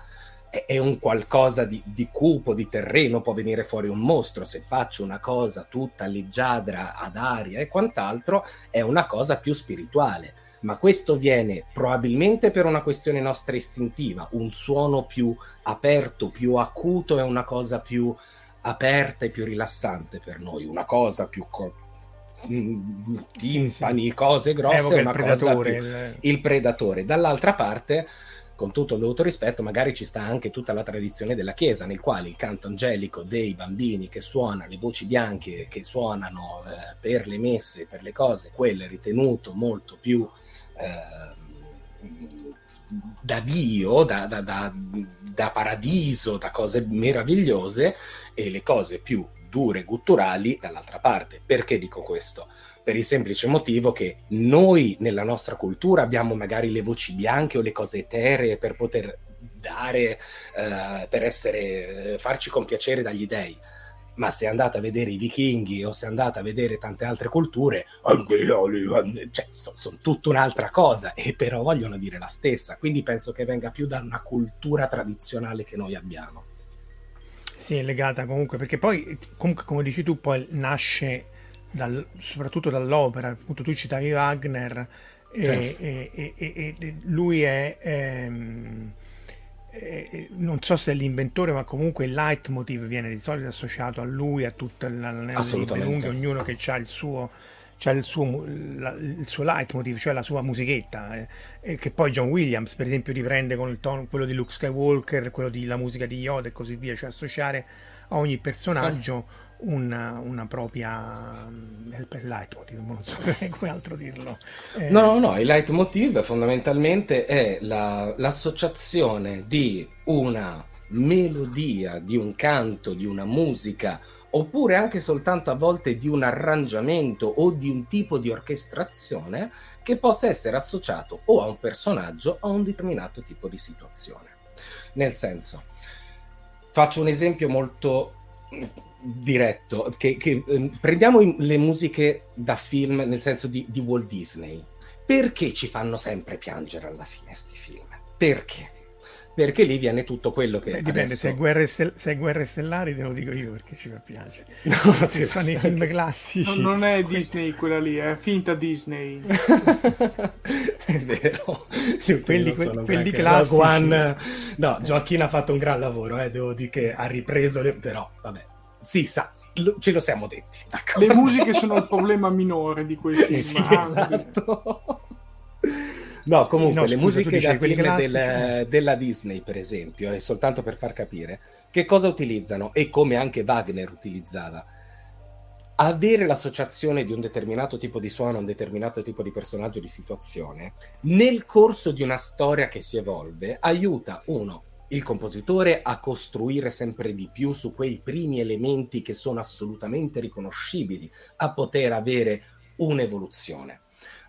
è un qualcosa di, di, cupo, di terreno, può venire fuori un mostro. Se faccio una cosa tutta leggiadra ad aria e quant'altro, è una cosa più spirituale ma questo viene probabilmente per una questione nostra istintiva, un suono più aperto, più acuto è una cosa più aperta e più rilassante per noi, una cosa più co- timpani, sì, cose grosse, è una il cosa predatore. Più... il predatore. Dall'altra parte con tutto il dovuto rispetto, magari ci sta anche tutta la tradizione della Chiesa, nel quale il canto angelico dei bambini che suonano, le voci bianche che suonano eh, per le messe, per le cose, quello è ritenuto molto più da Dio, da, da, da, da, paradiso, da cose meravigliose e le cose più dure, gutturali dall'altra parte. Perché dico questo? Per il semplice motivo che noi nella nostra cultura abbiamo magari le voci bianche o le cose eteree per poter dare, eh, per essere, farci compiacere dagli dei ma se andate a vedere i vichinghi o se andate a vedere tante altre culture, cioè, sono son tutta un'altra cosa e però vogliono dire la stessa, quindi penso che venga più da una cultura tradizionale che noi abbiamo. Sì, è legata comunque, perché poi, comunque, come dici tu, poi nasce dal, soprattutto dall'opera, appunto tu citavi Wagner, sì. e, e, e, e, lui è... Ehm, eh, non so se è l'inventore, ma comunque il leitmotiv viene di solito associato a lui, a tutto il ognuno che ha il suo, c'ha il suo, la, il suo leitmotiv, cioè la sua musichetta, eh, che poi John Williams, per esempio, riprende con il tono, quello di Luke Skywalker, quello della musica di Yoda e così via, cioè associare a ogni personaggio sì una, una propria mm, il leitmotiv, non so <laughs> come altro dirlo. Eh... No, no, no, il leitmotiv fondamentalmente è la, l'associazione di una melodia, di un canto, di una musica, oppure anche soltanto a volte di un arrangiamento o di un tipo di orchestrazione che possa essere associato o a un personaggio o a un determinato tipo di situazione. Nel senso, faccio un esempio molto diretto, che, che eh, prendiamo le musiche da film nel senso di, di, Walt Disney. Perché ci fanno sempre piangere alla fine sti film? Perché? Perché lì viene tutto quello che... Beh, dipende, adesso... se, è guerre stel- se è Guerre Stellari te lo dico io perché ci fa piangere. <laughs> No, se sono i film classici. No, non è Disney quella lì, è finta Disney. <laughs> è vero. quelli, quelli, quelli classici. One... No, Gioacchino ha fatto un gran lavoro, eh, devo dire che ha ripreso, le... però vabbè sì, sa, ce lo siamo detti. D'accordo. Le musiche sono il problema minore di quei film. Sì, esatto. No, comunque no, le musiche da film del, della Disney, per esempio, è soltanto per far capire che cosa utilizzano e come anche Wagner utilizzava. Avere l'associazione di un determinato tipo di suono, un determinato tipo di personaggio di situazione, nel corso di una storia che si evolve, aiuta uno il compositore a costruire sempre di più su quei primi elementi che sono assolutamente riconoscibili, a poter avere un'evoluzione.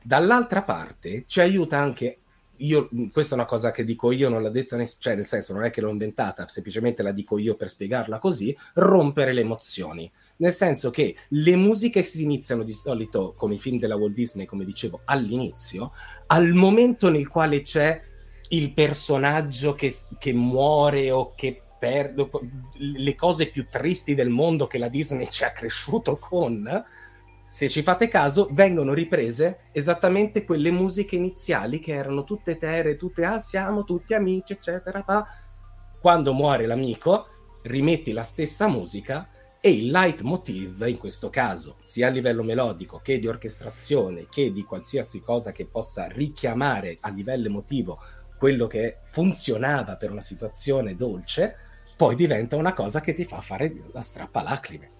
Dall'altra parte ci aiuta anche io, questa è una cosa che dico io, non l'ha detta nessuno, cioè nel senso non è che l'ho inventata, semplicemente la dico io per spiegarla così, rompere le emozioni. Nel senso che le musiche si iniziano di solito, come i film della Walt Disney, come dicevo all'inizio, al momento nel quale c'è il personaggio che, che muore o che perde le cose più tristi del mondo che la Disney ci ha cresciuto con, se ci fate caso, vengono riprese esattamente quelle musiche iniziali che erano tutte tere, tutte ah siamo tutti amici, eccetera. Pa. Quando muore l'amico, rimetti la stessa musica e il leitmotiv, in questo caso, sia a livello melodico che di orchestrazione, che di qualsiasi cosa che possa richiamare a livello emotivo quello che funzionava per una situazione dolce, poi diventa una cosa che ti fa fare la strappa lacrime.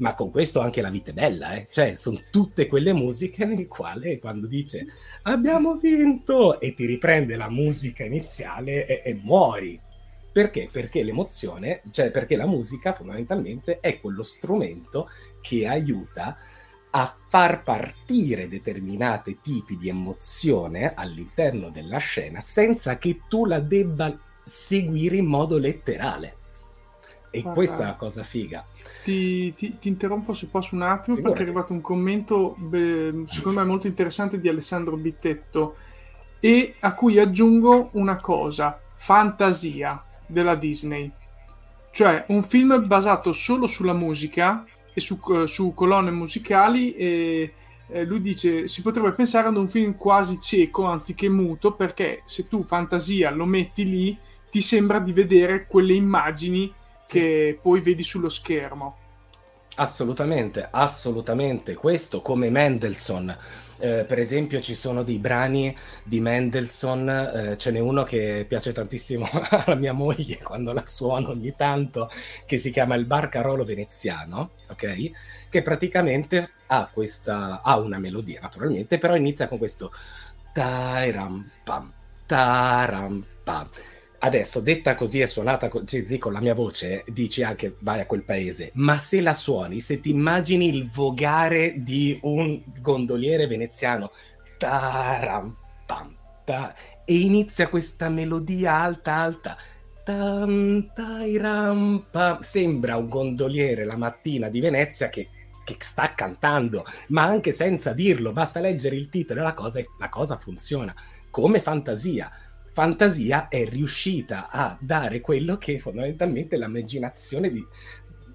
Ma con questo anche la vita è bella, eh? cioè sono tutte quelle musiche nel quale quando dice abbiamo vinto e ti riprende la musica iniziale e, e muori. Perché? Perché l'emozione, cioè perché la musica fondamentalmente è quello strumento che aiuta a far partire determinati tipi di emozione all'interno della scena senza che tu la debba seguire in modo letterale. E Guarda, questa è la cosa figa. Ti, ti, ti, interrompo se posso un attimo Figurati. perché è arrivato un commento beh, secondo me molto interessante di Alessandro Bittetto e a cui aggiungo una cosa, fantasia della Disney. Cioè un film basato solo sulla musica e su, eh, su colonne musicali e eh, lui dice si potrebbe pensare ad un film quasi cieco anziché muto perché se tu fantasia lo metti lì ti sembra di vedere quelle immagini che poi vedi sullo schermo. Assolutamente, assolutamente. Questo come Mendelssohn eh, per esempio ci sono dei brani di Mendelssohn, eh, ce n'è uno che piace tantissimo <laughs> alla mia moglie quando la suono ogni tanto, che si chiama il Barcarolo veneziano, ok? Che praticamente ha questa, ha una melodia naturalmente, però inizia con questo tairam pam, taram pam Adesso, detta così e suonata così con la mia voce, dici anche vai a quel paese, ma se la suoni, se ti immagini il vogare di un gondoliere veneziano, taram, pam, ta, e inizia questa melodia alta, alta, tanta rampa. Sembra un gondoliere la mattina di Venezia che, che, sta cantando, ma anche senza dirlo, basta leggere il titolo e la cosa, la cosa funziona. Come fantasia. Fantasia è riuscita a dare quello che fondamentalmente è l'immaginazione di,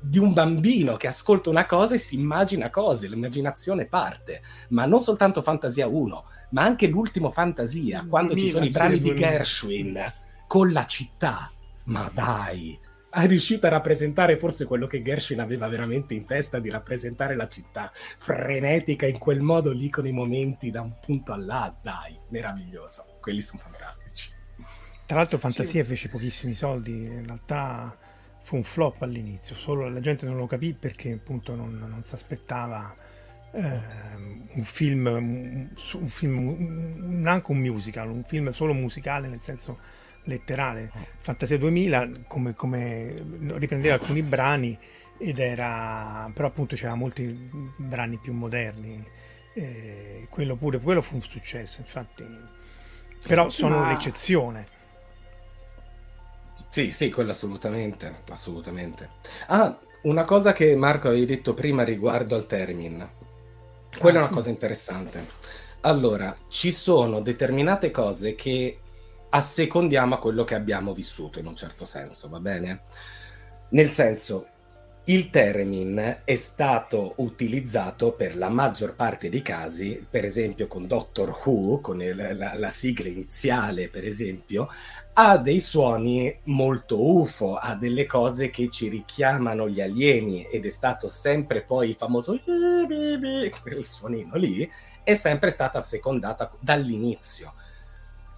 di un bambino che ascolta una cosa e si immagina cose, l'immaginazione parte, ma non soltanto Fantasia 1, ma anche l'ultimo Fantasia, mm, quando 2000, ci sono i brani di Gershwin con la città. Ma dai, è riuscito a rappresentare forse quello che Gershwin aveva veramente in testa di rappresentare la città frenetica in quel modo lì con i momenti da un punto all'altro. Dai, meraviglioso. Quelli sono fantastici. Tra l'altro Fantasia sì. fece pochissimi soldi, in realtà fu un flop all'inizio, solo la gente non lo capì perché appunto non, non si aspettava eh, un film, un, un film neanche un musical, un film solo musicale nel senso letterale. Fantasia 2000 come, come riprendeva alcuni brani ed era però appunto c'era molti brani più moderni. Eh, quello pure quello fu un successo, infatti. Però sono Ma... l'eccezione. Sì, sì, quello assolutamente, assolutamente. Ah, una cosa che Marco avevi detto prima riguardo al Termin. Quella ah, è una sì. cosa interessante. Allora, ci sono determinate cose che assecondiamo a quello che abbiamo vissuto in un certo senso, va bene? Nel senso, il Teremin è stato utilizzato per la maggior parte dei casi, per esempio con Doctor Who, con il, la, la, sigla iniziale, per esempio, ha dei suoni molto UFO, ha delle cose che ci richiamano gli alieni ed è stato sempre poi il famoso <laughs> quel suonino lì, è sempre stata assecondata dall'inizio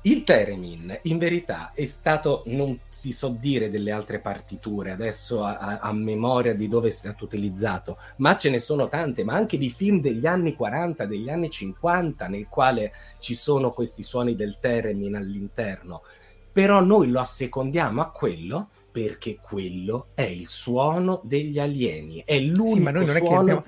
il Teremin in verità è stato, non si so dire delle altre partiture adesso a, a, a, memoria di dove è stato utilizzato, ma ce ne sono tante, ma anche di film degli anni 40, degli anni 50, nel quale ci sono questi suoni del Teremin all'interno. Però noi lo assecondiamo a quello perché quello è il suono degli alieni, è l'unico sì, ma noi non suono... È che abbiamo...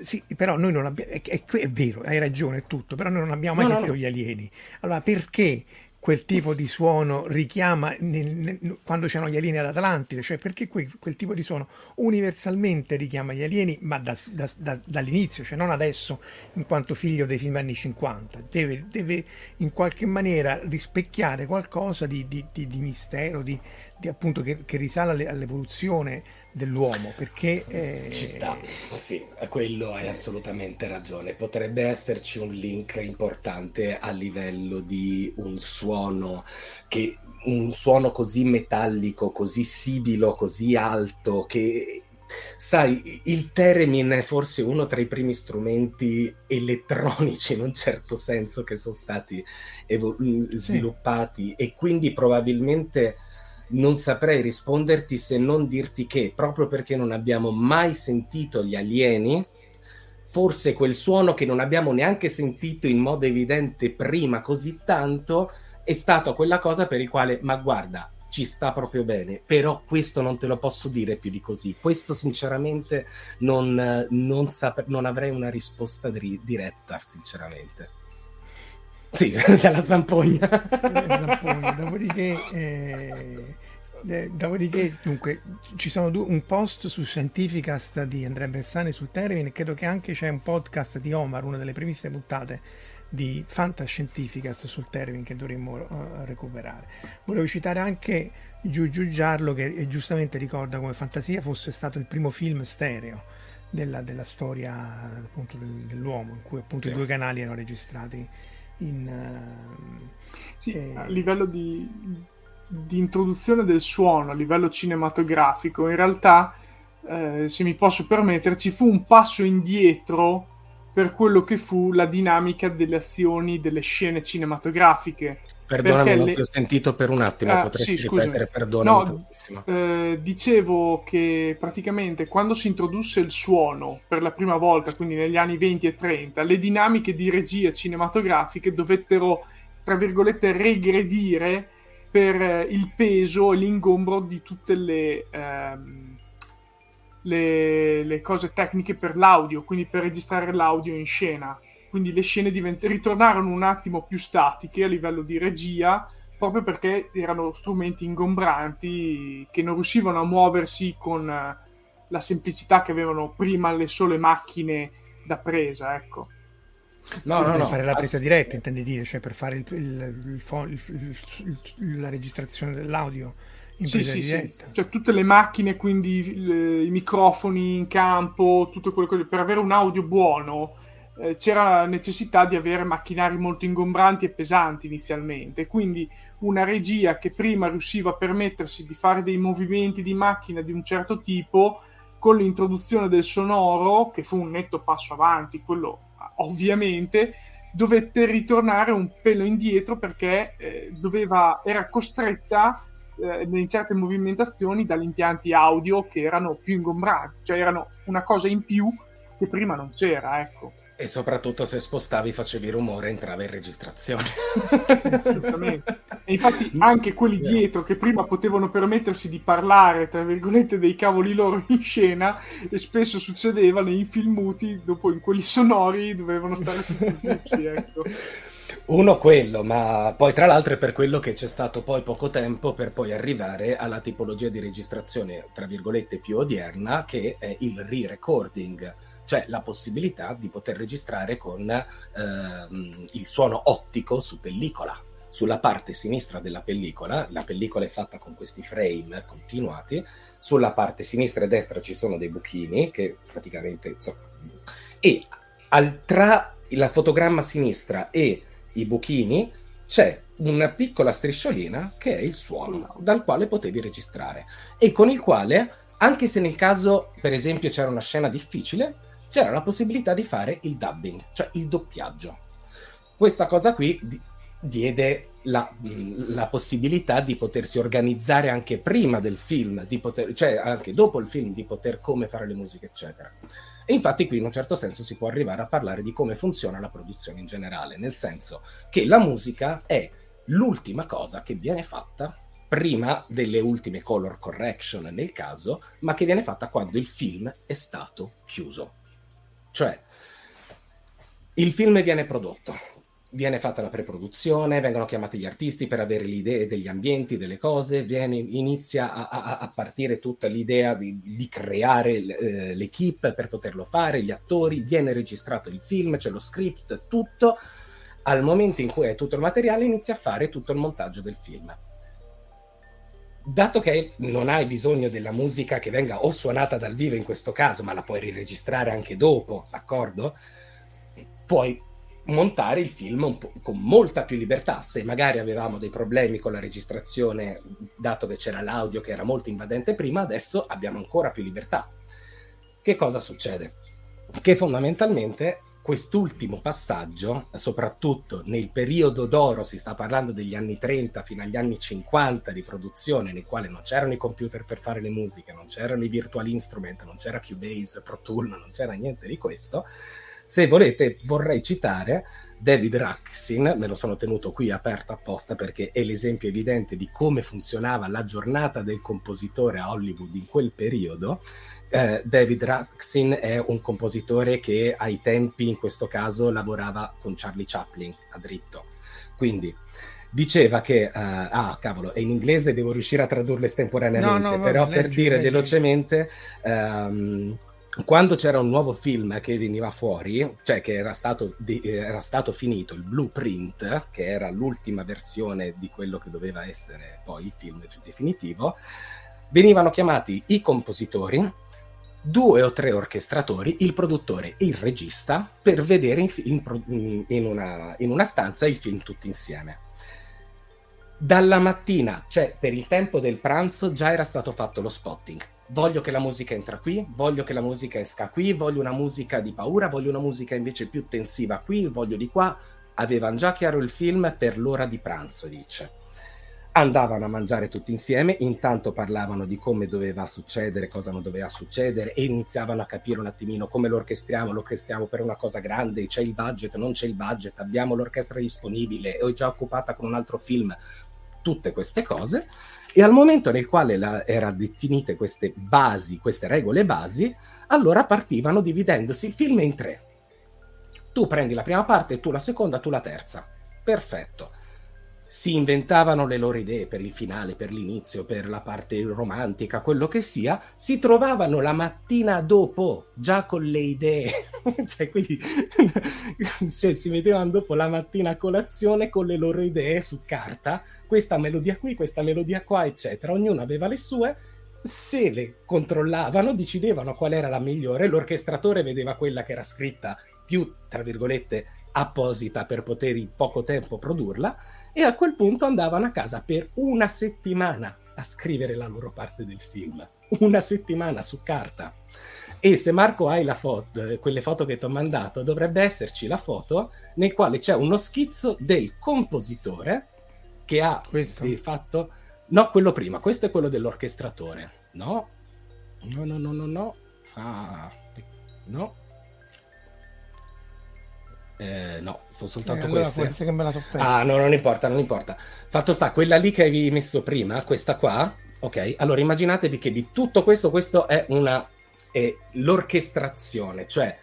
Sì, però noi non abbiamo, è, è, è, vero, hai ragione, è tutto, però noi non abbiamo mai no, sentito no, no. gli alieni. Allora, perché quel tipo di suono richiama nel, nel, quando c'erano gli alieni ad Atlantide, cioè perché qui, quel tipo di suono universalmente richiama gli alieni, ma da, da, da, dall'inizio, cioè non adesso in quanto figlio dei film anni 50, deve, deve in qualche maniera rispecchiare qualcosa di, di, di, di mistero, di, appunto che, che risale all'evoluzione dell'uomo perché eh... ci sta sì quello hai assolutamente ragione potrebbe esserci un link importante a livello di un suono che un suono così metallico così sibilo così alto che sai il theremin è forse uno tra i primi strumenti elettronici in un certo senso che sono stati evo- sviluppati sì. e quindi probabilmente non saprei risponderti se non dirti che proprio perché non abbiamo mai sentito gli alieni, forse quel suono che non abbiamo neanche sentito in modo evidente prima così tanto è stato quella cosa per il quale, ma guarda, ci sta proprio bene, però questo non te lo posso dire più di così. Questo sinceramente non, non, sap- non avrei una risposta di- diretta, sinceramente. Sì, <laughs> dalla zampogna. zampogna. Dopodiché, eh, eh, dopodiché, dunque, ci sono due, un post su Scientificast di Andrea Bersani sul Termine e credo che anche c'è un podcast di Omar, una delle primissime puntate di Fantascientificast sul Termine che dovremmo uh, recuperare. Volevo citare anche Giugiu Giarlo che eh, giustamente ricorda come Fantasia fosse stato il primo film stereo della, della storia appunto, del, dell'uomo, in cui appunto sì. i due canali erano registrati in, uh, sì, eh... a livello di, di, introduzione del suono, a livello cinematografico, in realtà, eh, se mi posso permettere, ci fu un passo indietro per quello che fu la dinamica delle azioni delle scene cinematografiche. Perdonami, non le... ti ho sentito per un attimo, ah, potresti sì, ripetere, perdonami. No, eh, dicevo che praticamente quando si introdusse il suono per la prima volta, quindi negli anni 20 e 30, le dinamiche di regia cinematografiche dovettero, tra virgolette, regredire per eh, il peso e l'ingombro di tutte le... Ehm, le, le, cose tecniche per l'audio, quindi per registrare l'audio in scena quindi le scene divent- ritornarono un attimo più statiche a livello di regia proprio perché erano strumenti ingombranti che non riuscivano a muoversi con eh, la semplicità che avevano prima le sole macchine da presa, ecco. No, no, per no, fare la presa diretta, intendi dire, cioè per fare il, il, il, la registrazione dell'audio in sì, presa sì, diretta. Sì. Cioè tutte le macchine, quindi le, i microfoni in campo, tutte quelle cose, per avere un audio buono eh, c'era la necessità di avere macchinari molto ingombranti e pesanti inizialmente, quindi una regia che prima riusciva a permettersi di fare dei movimenti di macchina di un certo tipo, con l'introduzione del sonoro, che fu un netto passo avanti, quello ovviamente, dovette ritornare un pelo indietro perché eh, doveva, era costretta eh, in certe movimentazioni dagli impianti audio che erano più ingombranti, cioè erano una cosa in più che prima non c'era, ecco. E soprattutto se spostavi facevi rumore entrava in registrazione. Assolutamente. E infatti anche quelli dietro che prima potevano permettersi di parlare, tra virgolette, dei cavoli loro in scena, e spesso succedeva nei film muti, dopo in quelli sonori dovevano stare tutti zitti, <laughs> ecco. Uno quello, ma poi tra l'altro è per quello che c'è stato poi poco tempo per poi arrivare alla tipologia di registrazione, tra virgolette, più odierna, che è il re-recording cioè la possibilità di poter registrare con ehm, il suono ottico su pellicola. Sulla parte sinistra della pellicola, la pellicola è fatta con questi frame continuati, sulla parte sinistra e destra ci sono dei buchini che praticamente... Insomma, e al, tra il fotogramma sinistra e i buchini c'è una piccola strisciolina che è il suono dal quale potevi registrare e con il quale, anche se nel caso per esempio c'era una scena difficile, c'era la possibilità di fare il dubbing, cioè il doppiaggio. Questa cosa qui diede la, la, possibilità di potersi organizzare anche prima del film, poter, cioè anche dopo il film, di poter come fare le musiche, eccetera. E infatti qui in un certo senso si può arrivare a parlare di come funziona la produzione in generale, nel senso che la musica è l'ultima cosa che viene fatta prima delle ultime color correction nel caso, ma che viene fatta quando il film è stato chiuso. Cioè, il film viene prodotto, viene fatta la preproduzione, vengono chiamati gli artisti per avere le idee degli ambienti, delle cose, viene, inizia a, a, a, partire tutta l'idea di, di creare eh, l'equipe per poterlo fare, gli attori, viene registrato il film, c'è lo script, tutto. Al momento in cui hai tutto il materiale inizia a fare tutto il montaggio del film dato che non hai bisogno della musica che venga o suonata dal vivo in questo caso, ma la puoi riregistrare anche dopo, d'accordo? Puoi montare il film con molta più libertà. Se magari avevamo dei problemi con la registrazione, dato che c'era l'audio che era molto invadente prima, adesso abbiamo ancora più libertà. Che cosa succede? Che fondamentalmente quest'ultimo passaggio, soprattutto nel periodo d'oro, si sta parlando degli anni 30 fino agli anni 50 di produzione, nei quali non c'erano i computer per fare le musiche, non c'erano i virtual instrument, non c'era Cubase, Pro Tool, non c'era niente di questo. Se volete, vorrei citare David Raksin, me lo sono tenuto qui aperto apposta perché è l'esempio evidente di come funzionava la giornata del compositore a Hollywood in quel periodo eh, David Raksin è un compositore che ai tempi, in questo caso, lavorava con Charlie Chaplin a dritto. Quindi diceva che, uh, ah cavolo, è in inglese, devo riuscire a tradurlo estemporaneamente, no, no, però per leggi, dire leggi. velocemente... Um, quando c'era un nuovo film che veniva fuori, cioè che era stato, di, era stato, finito il blueprint, che era l'ultima versione di quello che doveva essere poi il film definitivo, venivano chiamati i compositori due o tre orchestratori, il produttore e il regista, per vedere in, in, in, una, in, una, stanza il film tutti insieme. Dalla mattina, cioè per il tempo del pranzo, già era stato fatto lo spotting. Voglio che la musica entra qui, voglio che la musica esca qui, voglio una musica di paura, voglio una musica invece più tensiva qui, voglio di qua. Avevano già chiaro il film per l'ora di pranzo, dice andavano a mangiare tutti insieme, intanto parlavano di come doveva succedere, cosa non doveva succedere e iniziavano a capire un attimino come lo orchestriamo, lo orchestriamo per una cosa grande, c'è il budget, non c'è il budget, abbiamo l'orchestra disponibile, ho già occupata con un altro film, tutte queste cose. E al momento nel quale la, erano definite queste basi, queste regole basi, allora partivano dividendosi il film in tre. Tu prendi la prima parte, tu la seconda, tu la terza. Perfetto si inventavano le loro idee per il finale, per l'inizio, per la parte romantica, quello che sia, si trovavano la mattina dopo già con le idee, <laughs> cioè quindi <laughs> cioè, si mettevano dopo la mattina a colazione con le loro idee su carta, questa melodia qui, questa melodia qua, eccetera. Ognuno aveva le sue, se le controllavano, decidevano qual era la migliore, l'orchestratore vedeva quella che era scritta più, tra virgolette, apposita per poter in poco tempo produrla e a quel punto andavano a casa per una settimana a scrivere la loro parte del film. Una settimana su carta. E se Marco hai la foto, quelle foto che ti ho mandato, dovrebbe esserci la foto nel quale c'è uno schizzo del compositore che ha Questo? di fatto... No, quello prima, questo è quello dell'orchestratore. No, no, no, no, no, no. Ah, no, eh, no, sono soltanto Eh, allora queste. forse che me la so persa. Ah, no, non importa, non importa. Fatto sta, quella lì che avevi messo prima, questa qua, ok? Allora immaginatevi che di tutto questo, questo è una è l'orchestrazione, cioè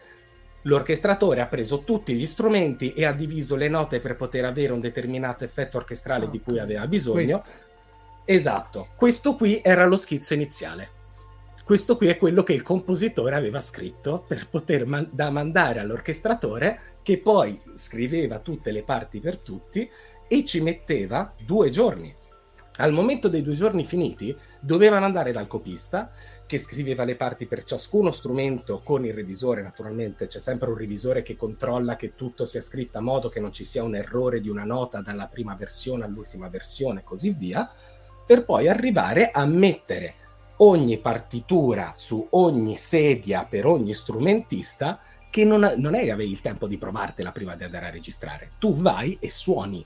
l'orchestratore ha preso tutti gli strumenti e ha diviso le note per poter avere un determinato effetto orchestrale di cui aveva bisogno. Questo. Esatto, questo qui era lo schizzo iniziale. Questo qui è quello che il compositore aveva scritto per poter man- da mandare all'orchestratore che poi scriveva tutte le parti per tutti e ci metteva due giorni. Al momento dei due giorni finiti dovevano andare dal copista che scriveva le parti per ciascuno strumento con il revisore, naturalmente c'è sempre un revisore che controlla che tutto sia scritto a modo che non ci sia un errore di una nota dalla prima versione all'ultima versione e così via, per poi arrivare a mettere ogni partitura su ogni sedia per ogni strumentista che non, non è che avevi il tempo di provartela prima di andare a registrare. Tu vai e suoni.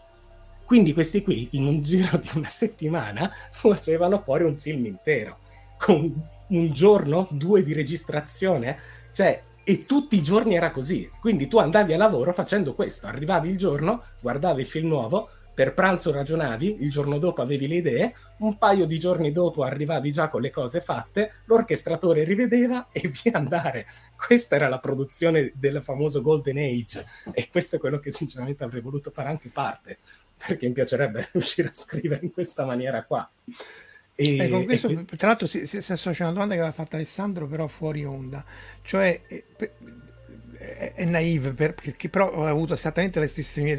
Quindi questi qui, in un <laughs> giro di una settimana, facevano fuori un film intero, con un giorno, due di registrazione, cioè, e tutti i giorni era così. Quindi tu andavi a lavoro facendo questo, arrivavi il giorno, guardavi il film nuovo, per pranzo ragionavi, il giorno dopo avevi le idee, un paio di giorni dopo arrivavi già con le cose fatte, l'orchestratore rivedeva e <laughs> via andare. Questa era la produzione del famoso Golden Age e questo è quello che sinceramente avrei voluto fare anche parte, perché mi piacerebbe <laughs> riuscire a scrivere in questa maniera qua. E, con questo, e questo- tra l'altro, si, si, si associa a una domanda che aveva fatto Alessandro, però fuori onda, cioè eh, pe- è, naive per- perché però ho avuto esattamente le stesse mie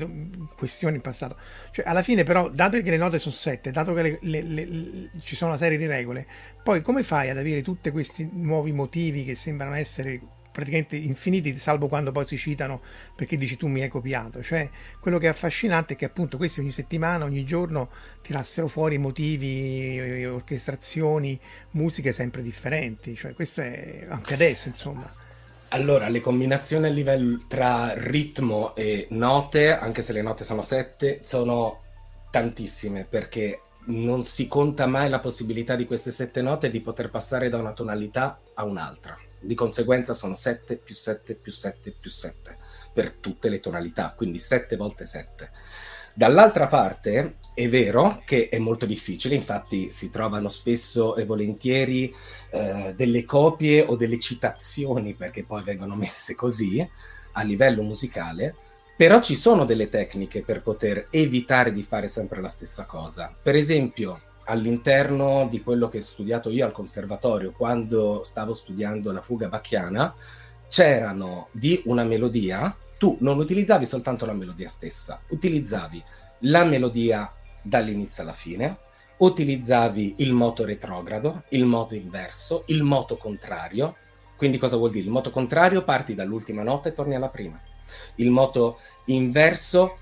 questioni in passato. Cioè, alla fine, però, dato che le note sono sette, dato che le- le- le- ci sono una serie di regole, poi come fai ad avere tutti questi nuovi motivi che sembrano essere praticamente infiniti, salvo quando poi si citano perché dici tu mi hai copiato. Cioè, quello che è affascinante è che appunto questi ogni settimana, ogni giorno tirassero fuori motivi, eh, orchestrazioni, musiche sempre differenti. Cioè, questo è anche adesso, insomma. Allora, le combinazioni a livello tra ritmo e note, anche se le note sono sette, sono tantissime perché non si conta mai la possibilità di queste sette note di poter passare da una tonalità a un'altra. Di conseguenza sono 7 più 7 più 7 più 7 per tutte le tonalità, quindi 7 volte 7. Dall'altra parte è vero che è molto difficile, infatti si trovano spesso e volentieri eh, delle copie o delle citazioni, perché poi vengono messe così a livello musicale, però ci sono delle tecniche per poter evitare di fare sempre la stessa cosa. Per esempio, all'interno di quello che ho studiato io al conservatorio, quando stavo studiando la fuga bacchiana, c'erano di una melodia, tu non utilizzavi soltanto la melodia stessa, utilizzavi la melodia dall'inizio alla fine, utilizzavi il moto retrogrado, il moto inverso, il moto contrario. Quindi cosa vuol dire? Il moto contrario parti dall'ultima nota e torni alla prima. Il moto inverso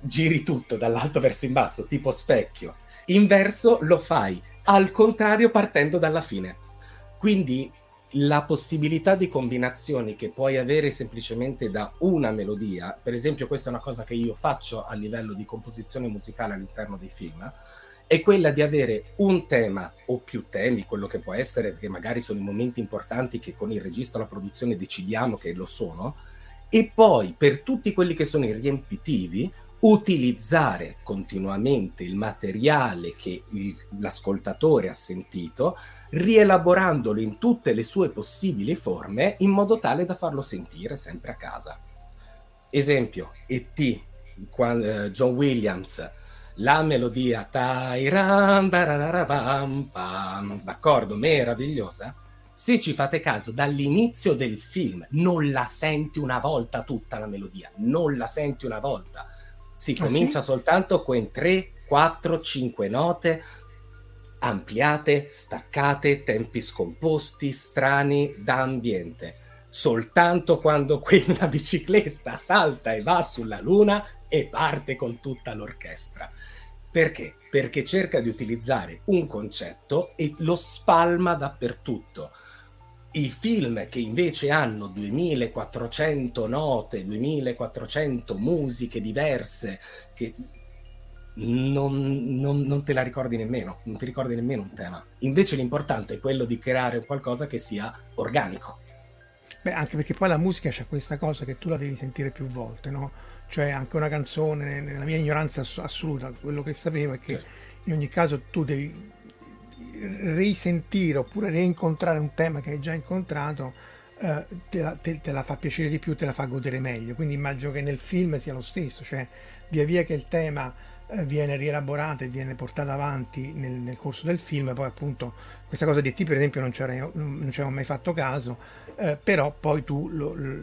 giri tutto dall'alto verso in basso, tipo specchio. Inverso lo fai al contrario partendo dalla fine. Quindi la possibilità di combinazioni che puoi avere semplicemente da una melodia, per esempio questa è una cosa che io faccio a livello di composizione musicale all'interno dei film, è quella di avere un tema o più temi, quello che può essere, perché magari sono i momenti importanti che con il registro la produzione decidiamo che lo sono, e poi per tutti quelli che sono i riempitivi utilizzare continuamente il materiale che il- l'ascoltatore ha sentito, rielaborandolo in tutte le sue possibili forme in modo tale da farlo sentire sempre a casa. Esempio, E.T., quan- eh, John Williams la melodia Tairan, d'accordo, meravigliosa. Se ci fate caso, dall'inizio del film non la senti una volta tutta la melodia, non la senti una volta. Si ah, comincia sì? soltanto con 3, 4, 5 note ampliate, staccate, tempi scomposti, strani da ambiente. Soltanto quando quella bicicletta salta e va sulla luna e parte con tutta l'orchestra. Perché? Perché cerca di utilizzare un concetto e lo spalma dappertutto. I film che invece hanno 2400 note, 2400 musiche diverse, che non, non, non, te la ricordi nemmeno, non ti ricordi nemmeno un tema. Invece l'importante è quello di creare qualcosa che sia organico. Beh, anche perché poi la musica c'è questa cosa che tu la devi sentire più volte, no? Cioè anche una canzone, nella mia ignoranza assoluta, quello che sapevo è che certo. in ogni caso tu devi risentire oppure reincontrare un tema che hai già incontrato, eh, te, la, te, te la fa piacere di più, te la fa godere meglio. Quindi immagino che nel film sia lo stesso, cioè via via che il tema eh, viene rielaborata e viene portata avanti nel, nel, corso del film, poi appunto questa cosa di E.T. per esempio non ci avevo mai fatto caso, eh, però poi tu lo, lo,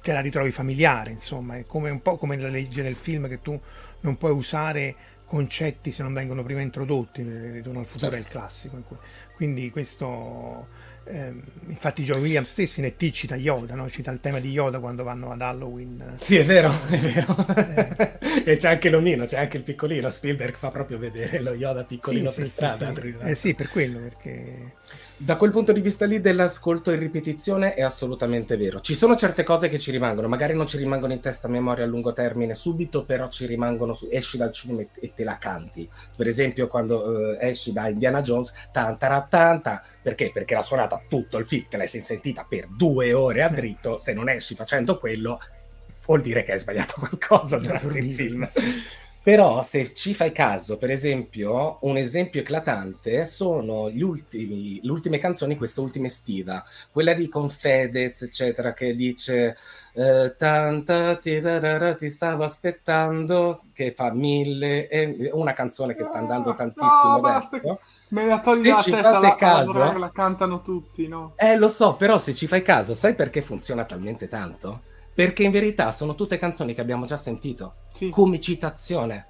te la ritrovi familiare, insomma, è come un po' come la legge del film che tu non puoi usare concetti se non vengono prima introdotti, Ritorno al futuro certo. è il certo. classico, quindi questo eh, infatti John Williams stesso ne T cita Yoda, no? cita il tema di Yoda quando vanno ad Halloween. Sì, è vero, <laughs> è vero. Eh. e c'è anche l'omino, c'è anche il piccolino. Spielberg fa proprio vedere lo Yoda piccolino sì, per sì, strada. Sì, eh sì, per quello, perché da quel punto di vista lì dell'ascolto in ripetizione è assolutamente vero. Ci sono certe cose che ci rimangono, magari non ci rimangono in testa a memoria a lungo termine subito, però ci rimangono, su... esci dal cinema e te la canti. Per esempio quando uh, esci da Indiana Jones, tanta tanta, perché? Perché l'ha suonata tutto il film, te l'hai sentita per due ore a dritto, se non esci facendo quello vuol dire che hai sbagliato qualcosa durante il film. Però se ci fai caso, per esempio, un esempio eclatante sono gli ultimi, le ultime canzoni, questa ultima estiva, quella di Confedez, eccetera, che dice eh, tanta ti, ti, stavo aspettando, che fa mille, e una canzone che sta andando tantissimo no, adesso. Me la togli se ci testa, fate la, caso, la, la cantano tutti, no? Eh, lo so, però se ci fai caso, sai perché funziona talmente tanto? Perché in verità sono tutte canzoni che abbiamo già sentito, sì. come citazione.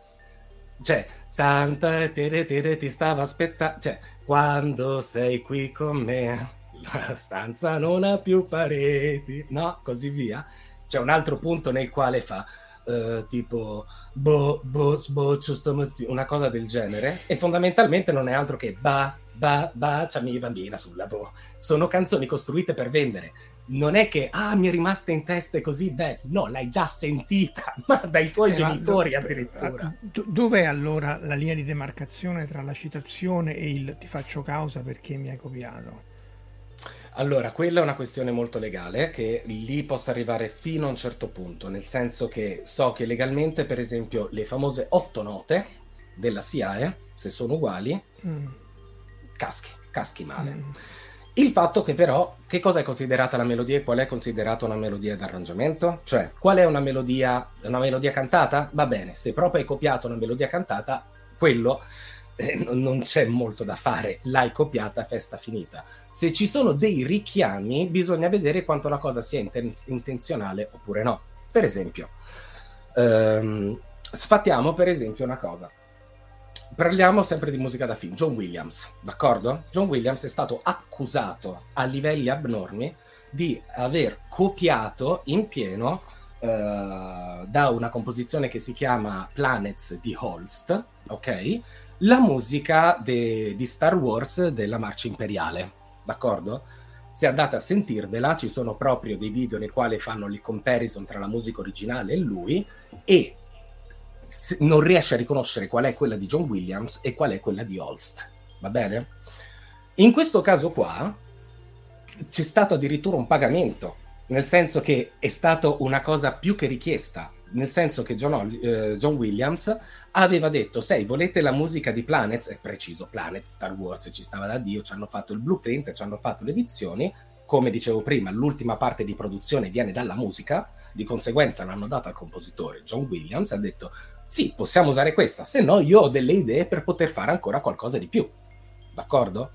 Cioè, tanta tere tere ti stavo aspettando, cioè, quando sei qui con me, la stanza non ha più pareti, no? Così via. C'è un altro punto nel quale fa uh, tipo bo, bo, sboccio stamattina, una cosa del genere, e fondamentalmente non è altro che ba, ba, baciami bambina sulla bo. Sono canzoni costruite per vendere non è che ah mi è rimasta in testa e così, beh, no, l'hai già sentita, <laughs> ma dai tuoi eh, genitori do, addirittura. Do, dov'è allora la linea di demarcazione tra la citazione e il ti faccio causa perché mi hai copiato? Allora, quella è una questione molto legale che lì posso arrivare fino a un certo punto, nel senso che so che legalmente, per esempio, le famose otto note della SIAE, se sono uguali, mm. caschi, caschi male. Mm. Il fatto che però, che cosa è considerata la melodia e qual è considerata una melodia d'arrangiamento? Cioè, qual è una melodia, una melodia cantata? Va bene, se proprio hai copiato una melodia cantata, quello eh, non c'è molto da fare, l'hai copiata, festa finita. Se ci sono dei richiami, bisogna vedere quanto la cosa sia inten- intenzionale oppure no. Per esempio, ehm, sfattiamo per esempio una cosa. Parliamo sempre di musica da film. John Williams, d'accordo? John Williams è stato accusato a livelli abnormi di aver copiato in pieno uh, da una composizione che si chiama Planets di Holst, ok? La musica de- di Star Wars della marcia imperiale, d'accordo? Se andate a sentirvela, ci sono proprio dei video nei quali fanno il comparison tra la musica originale e lui e non riesce a riconoscere qual è quella di John Williams e qual è quella di Holst. Va bene? In questo caso qua c'è stato addirittura un pagamento, nel senso che è stata una cosa più che richiesta, nel senso che John, eh, John Williams aveva detto, sei, volete la musica di Planets? È preciso, Planets, Star Wars, ci stava da Dio, ci hanno fatto il blueprint, ci hanno fatto le edizioni, come dicevo prima, l'ultima parte di produzione viene dalla musica, di conseguenza l'hanno data al compositore John Williams, ha detto sì, possiamo usare questa, se no io ho delle idee per poter fare ancora qualcosa di più, d'accordo?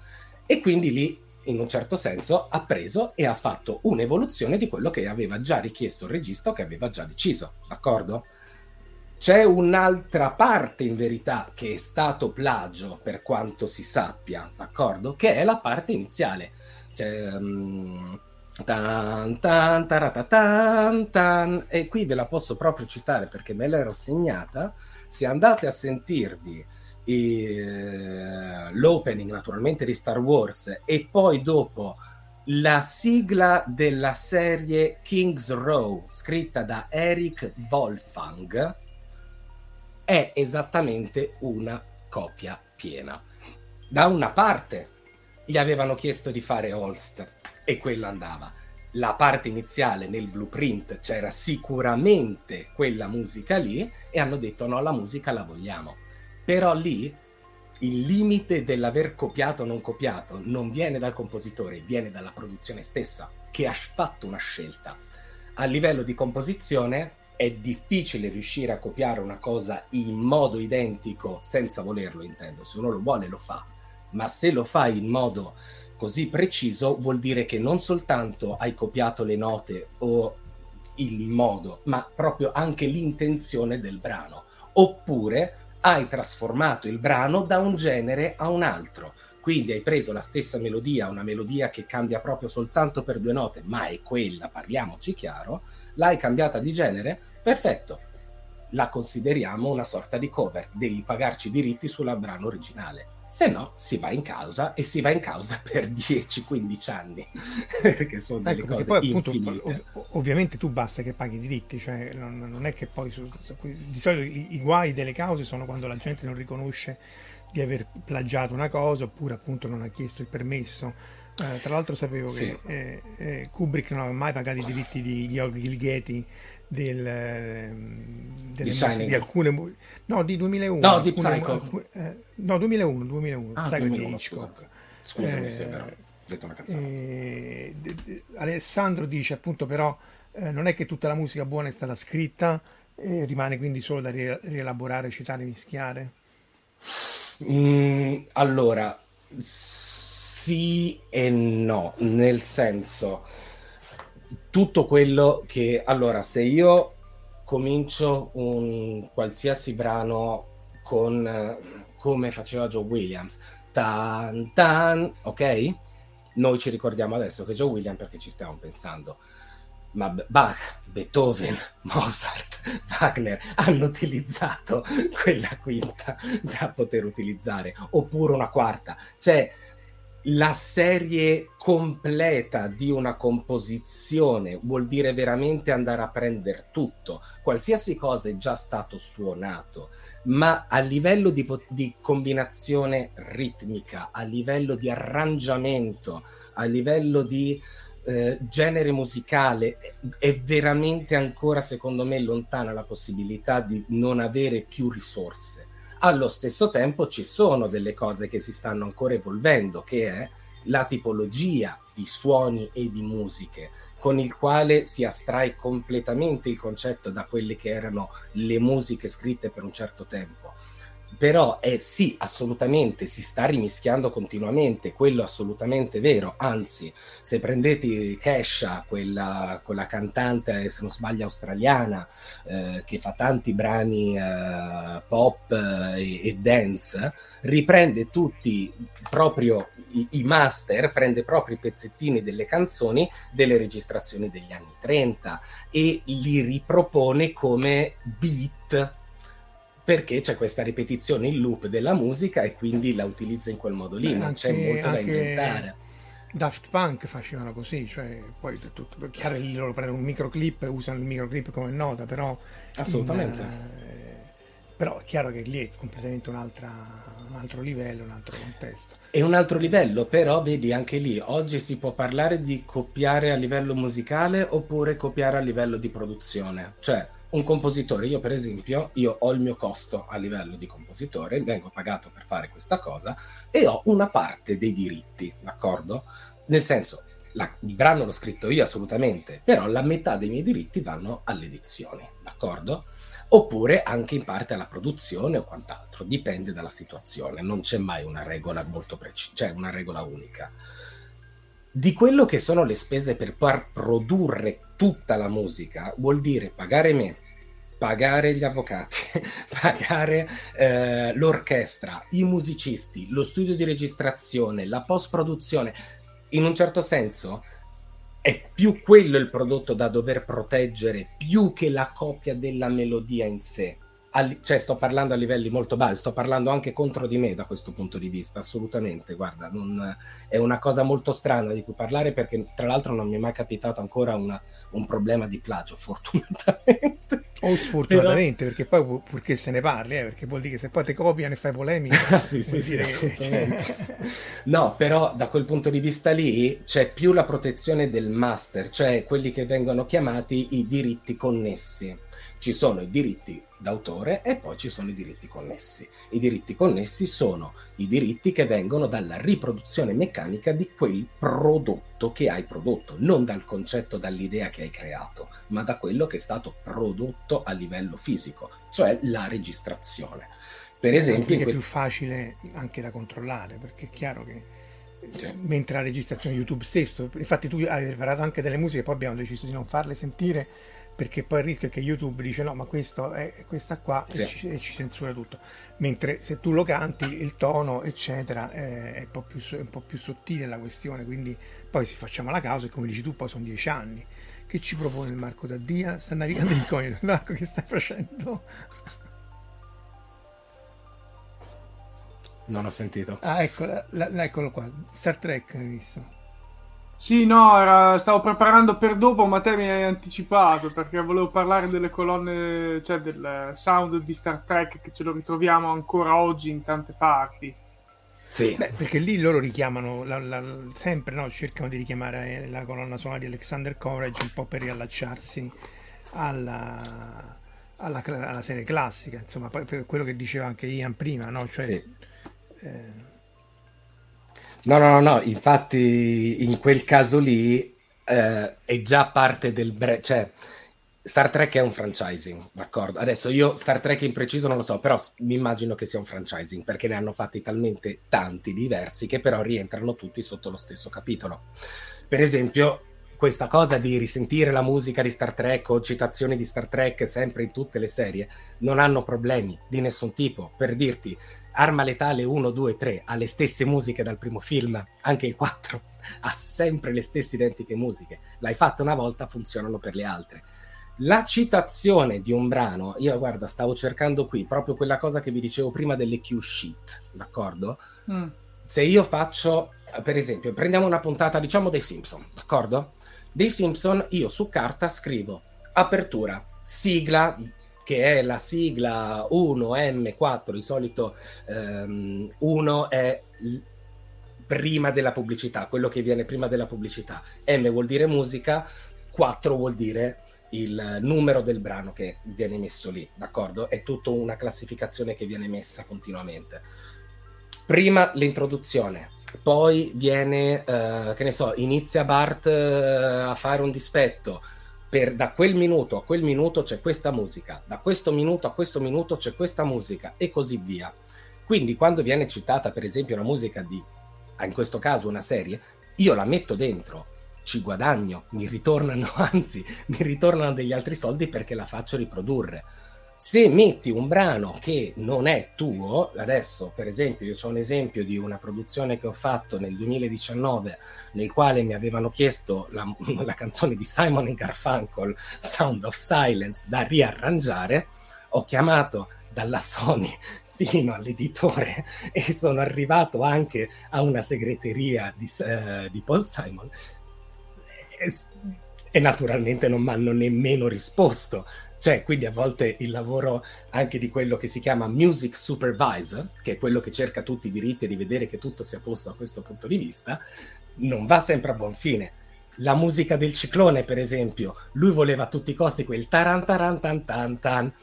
E quindi lì, in un certo senso, ha preso e ha fatto un'evoluzione di quello che aveva già richiesto il regista che aveva già deciso, d'accordo? C'è un'altra parte in verità che è stato plagio per quanto si sappia, d'accordo? Che è la parte iniziale cioè, um, tan, tan, tan, tan, e qui ve la posso proprio citare perché me l'ero segnata. Se andate a sentirvi eh, l'opening naturalmente di Star Wars e poi dopo la sigla della serie King's Row scritta da Eric Wolfgang è esattamente una copia piena. Da una parte gli avevano chiesto di fare Holst e quello andava. La parte iniziale nel blueprint c'era sicuramente quella musica lì e hanno detto no, la musica la vogliamo. Però lì il limite dell'aver copiato o non copiato non viene dal compositore, viene dalla produzione stessa che ha fatto una scelta. A livello di composizione è difficile riuscire a copiare una cosa in modo identico senza volerlo, intendo. Se uno lo vuole lo fa ma se lo fai in modo così preciso vuol dire che non soltanto hai copiato le note o il modo, ma proprio anche l'intenzione del brano, oppure hai trasformato il brano da un genere a un altro. Quindi hai preso la stessa melodia, una melodia che cambia proprio soltanto per due note, ma è quella, parliamoci chiaro, l'hai cambiata di genere, perfetto, la consideriamo una sorta di cover, devi pagarci diritti sul brano originale se no si va in causa e si va in causa <laughs> per 10-15 anni <laughs> perché sono delle ecco, cose poi, appunto, ov- ovviamente tu basta che paghi i diritti cioè non, non è che poi su, su, di solito i, i, guai delle cause sono quando la gente non riconosce di aver plagiato una cosa oppure appunto non ha chiesto il permesso eh, tra l'altro sapevo sì. che eh, eh, Kubrick non aveva mai pagato i diritti di Georg Gilghetti del, ehm, delle di alcune no di 2001 no di Psycho. alcune, eh, no 2001 2001 ah, Psycho 2001, di Hitchcock. scusami eh, se però detto una cazzata. eh, d- d- Alessandro dice appunto però eh, non è che tutta la musica buona è stata scritta rimane quindi solo da ri- rielaborare citare mischiare? Mm, allora sì e no nel senso tutto quello che allora se io comincio un qualsiasi brano con come faceva Joe Williams tan tan ok? Noi ci ricordiamo adesso che Joe Williams perché ci stiamo pensando ma Bach, Beethoven, <laughs> Mozart, Wagner hanno utilizzato quella quinta da poter utilizzare oppure una quarta. Cioè la serie completa di una composizione vuol dire veramente andare a prendere tutto, qualsiasi cosa è già stato suonato, ma a livello di, di combinazione ritmica, a livello di arrangiamento, a livello di eh, genere musicale, è veramente ancora secondo me lontana la possibilità di non avere più risorse allo stesso tempo ci sono delle cose che si stanno ancora evolvendo, che è la tipologia di suoni e di musiche, con il quale si astrae completamente il concetto da quelle che erano le musiche scritte per un certo tempo però è sì, assolutamente, si sta rimischiando continuamente, quello assolutamente vero, anzi, se prendete Kesha, quella, quella cantante, se non sbaglio, australiana, eh, che fa tanti brani eh, pop eh, e, e, dance, riprende tutti proprio i, i, master, prende proprio i pezzettini delle canzoni delle registrazioni degli anni 30 e li ripropone come beat perché c'è questa ripetizione in loop della musica e quindi la utilizza in quel modo lì, Beh, non anche, c'è molto da inventare. Daft Punk facevano così, cioè poi tutto, chiaro che loro prendono un microclip, usano il microclip come nota, però assolutamente. In, eh, però è chiaro che lì è completamente un altro livello, un altro contesto. È un altro livello, però vedi anche lì, oggi si può parlare di copiare a livello musicale oppure copiare a livello di produzione. Cioè, un compositore, io per esempio, io ho il mio costo a livello di compositore, vengo pagato per fare questa cosa e ho una parte dei diritti, d'accordo? Nel senso, la, il brano l'ho scritto io assolutamente, però la metà dei miei diritti vanno alle edizioni, d'accordo? Oppure anche in parte alla produzione o quant'altro, dipende dalla situazione, non c'è mai una regola molto precisa, cioè una regola unica. Di quello che sono le spese per par produrre tutta la musica, vuol dire pagare me, pagare gli avvocati, <laughs> pagare eh, l'orchestra, i musicisti, lo studio di registrazione, la post-produzione, in un certo senso è più quello il prodotto da dover proteggere più che la copia della melodia in sé cioè sto parlando a livelli molto bassi, sto parlando anche contro di me da questo punto di vista, assolutamente, guarda, non, è una cosa molto strana di cui parlare perché tra l'altro non mi è mai capitato ancora una, un problema di plagio, <laughs> fortunatamente. O sfortunatamente, Però... perché poi purché se ne parli, eh, perché vuol dire che se poi ti copiano e fai polemica... <laughs> sì, sì, sì, assolutamente. <laughs> no, però da quel punto di vista lì c'è più la protezione del master, cioè quelli che vengono chiamati i diritti connessi ci sono i diritti d'autore e poi ci sono i diritti connessi. I diritti connessi sono i diritti che vengono dalla riproduzione meccanica di quel prodotto che hai prodotto, non dal concetto, dall'idea che hai creato, ma da quello che è stato prodotto a livello fisico, cioè la registrazione. Per esempio... È quest... più facile anche da controllare, perché è chiaro che sì. mentre la registrazione YouTube stesso, infatti tu hai preparato anche delle musiche, poi abbiamo deciso di non farle sentire perché poi il rischio è che YouTube dice no ma questo è questa qua sì. e, ci, e, ci, censura tutto. Mentre se tu lo canti il tono eccetera è, un po' più, un po' più sottile la questione quindi poi si facciamo la causa e come dici tu poi sono dieci anni. Che ci propone il Marco Daddia? Sta navigando incognito Marco che stai facendo? Non ho sentito. Ah ecco, la, la, eccolo qua Star Trek hai visto sì, no, era, stavo preparando per dopo, ma te mi hai anticipato perché volevo parlare delle colonne, cioè del sound di Star Trek che ce lo ritroviamo ancora oggi in tante parti. Sì. Beh, perché lì loro richiamano la, la, sempre, no? cercano di richiamare la colonna sonora di Alexander Courage un po' per riallacciarsi alla, alla, alla serie classica, insomma, per quello che diceva anche Ian prima, no? Cioè, sì. eh, No, no, no, no, infatti in quel caso lì eh, è già parte del brand, cioè Star Trek è un franchising, d'accordo? Adesso io Star Trek in preciso non lo so, però mi immagino che sia un franchising perché ne hanno fatti talmente tanti diversi che però rientrano tutti sotto lo stesso capitolo. Per esempio, questa cosa di risentire la musica di Star Trek o citazioni di Star Trek sempre in tutte le serie non hanno problemi di nessun tipo. Per dirti, Arma Letale 1, 2, 3 ha le stesse musiche dal primo film, anche il 4 <laughs> ha sempre le stesse identiche musiche. L'hai fatto una volta, funzionano per le altre. La citazione di un brano, io guarda, stavo cercando qui proprio quella cosa che vi dicevo prima delle cue sheet, d'accordo? Mm. Se io faccio, per esempio, prendiamo una puntata, diciamo, dei Simpson, d'accordo? Dei Simpson, io su carta scrivo apertura, sigla che è la sigla 1M4, di solito um, 1 è prima della pubblicità, quello che viene prima della pubblicità. M vuol dire musica, 4 vuol dire il numero del brano che viene messo lì, d'accordo? È tutta una classificazione che viene messa continuamente. Prima l'introduzione, poi viene, uh, che ne so, inizia Bart uh, a fare un dispetto, per, da quel minuto a quel minuto c'è questa musica, da questo minuto a questo minuto c'è questa musica e così via. Quindi quando viene citata per esempio una musica di, in questo caso una serie, io la metto dentro, ci guadagno, mi ritornano, <laughs> anzi mi ritornano degli altri soldi perché la faccio riprodurre se metti un brano che non è tuo, adesso per esempio io ho un esempio di una produzione che ho fatto nel 2019 nel quale mi avevano chiesto la, <laughs> la canzone di Simon Garfunkel, Sound of Silence, da riarrangiare, ho chiamato dalla Sony <laughs> fino all'editore e sono arrivato anche a una segreteria di, uh, di Paul Simon. E, e naturalmente non mi hanno nemmeno risposto cioè, quindi a volte il lavoro anche di quello che si chiama music supervisor, che è quello che cerca tutti i diritti di vedere che tutto sia posto da questo punto di vista, non va sempre a buon fine. La musica del ciclone, per esempio, lui voleva a tutti i costi quel taran tan,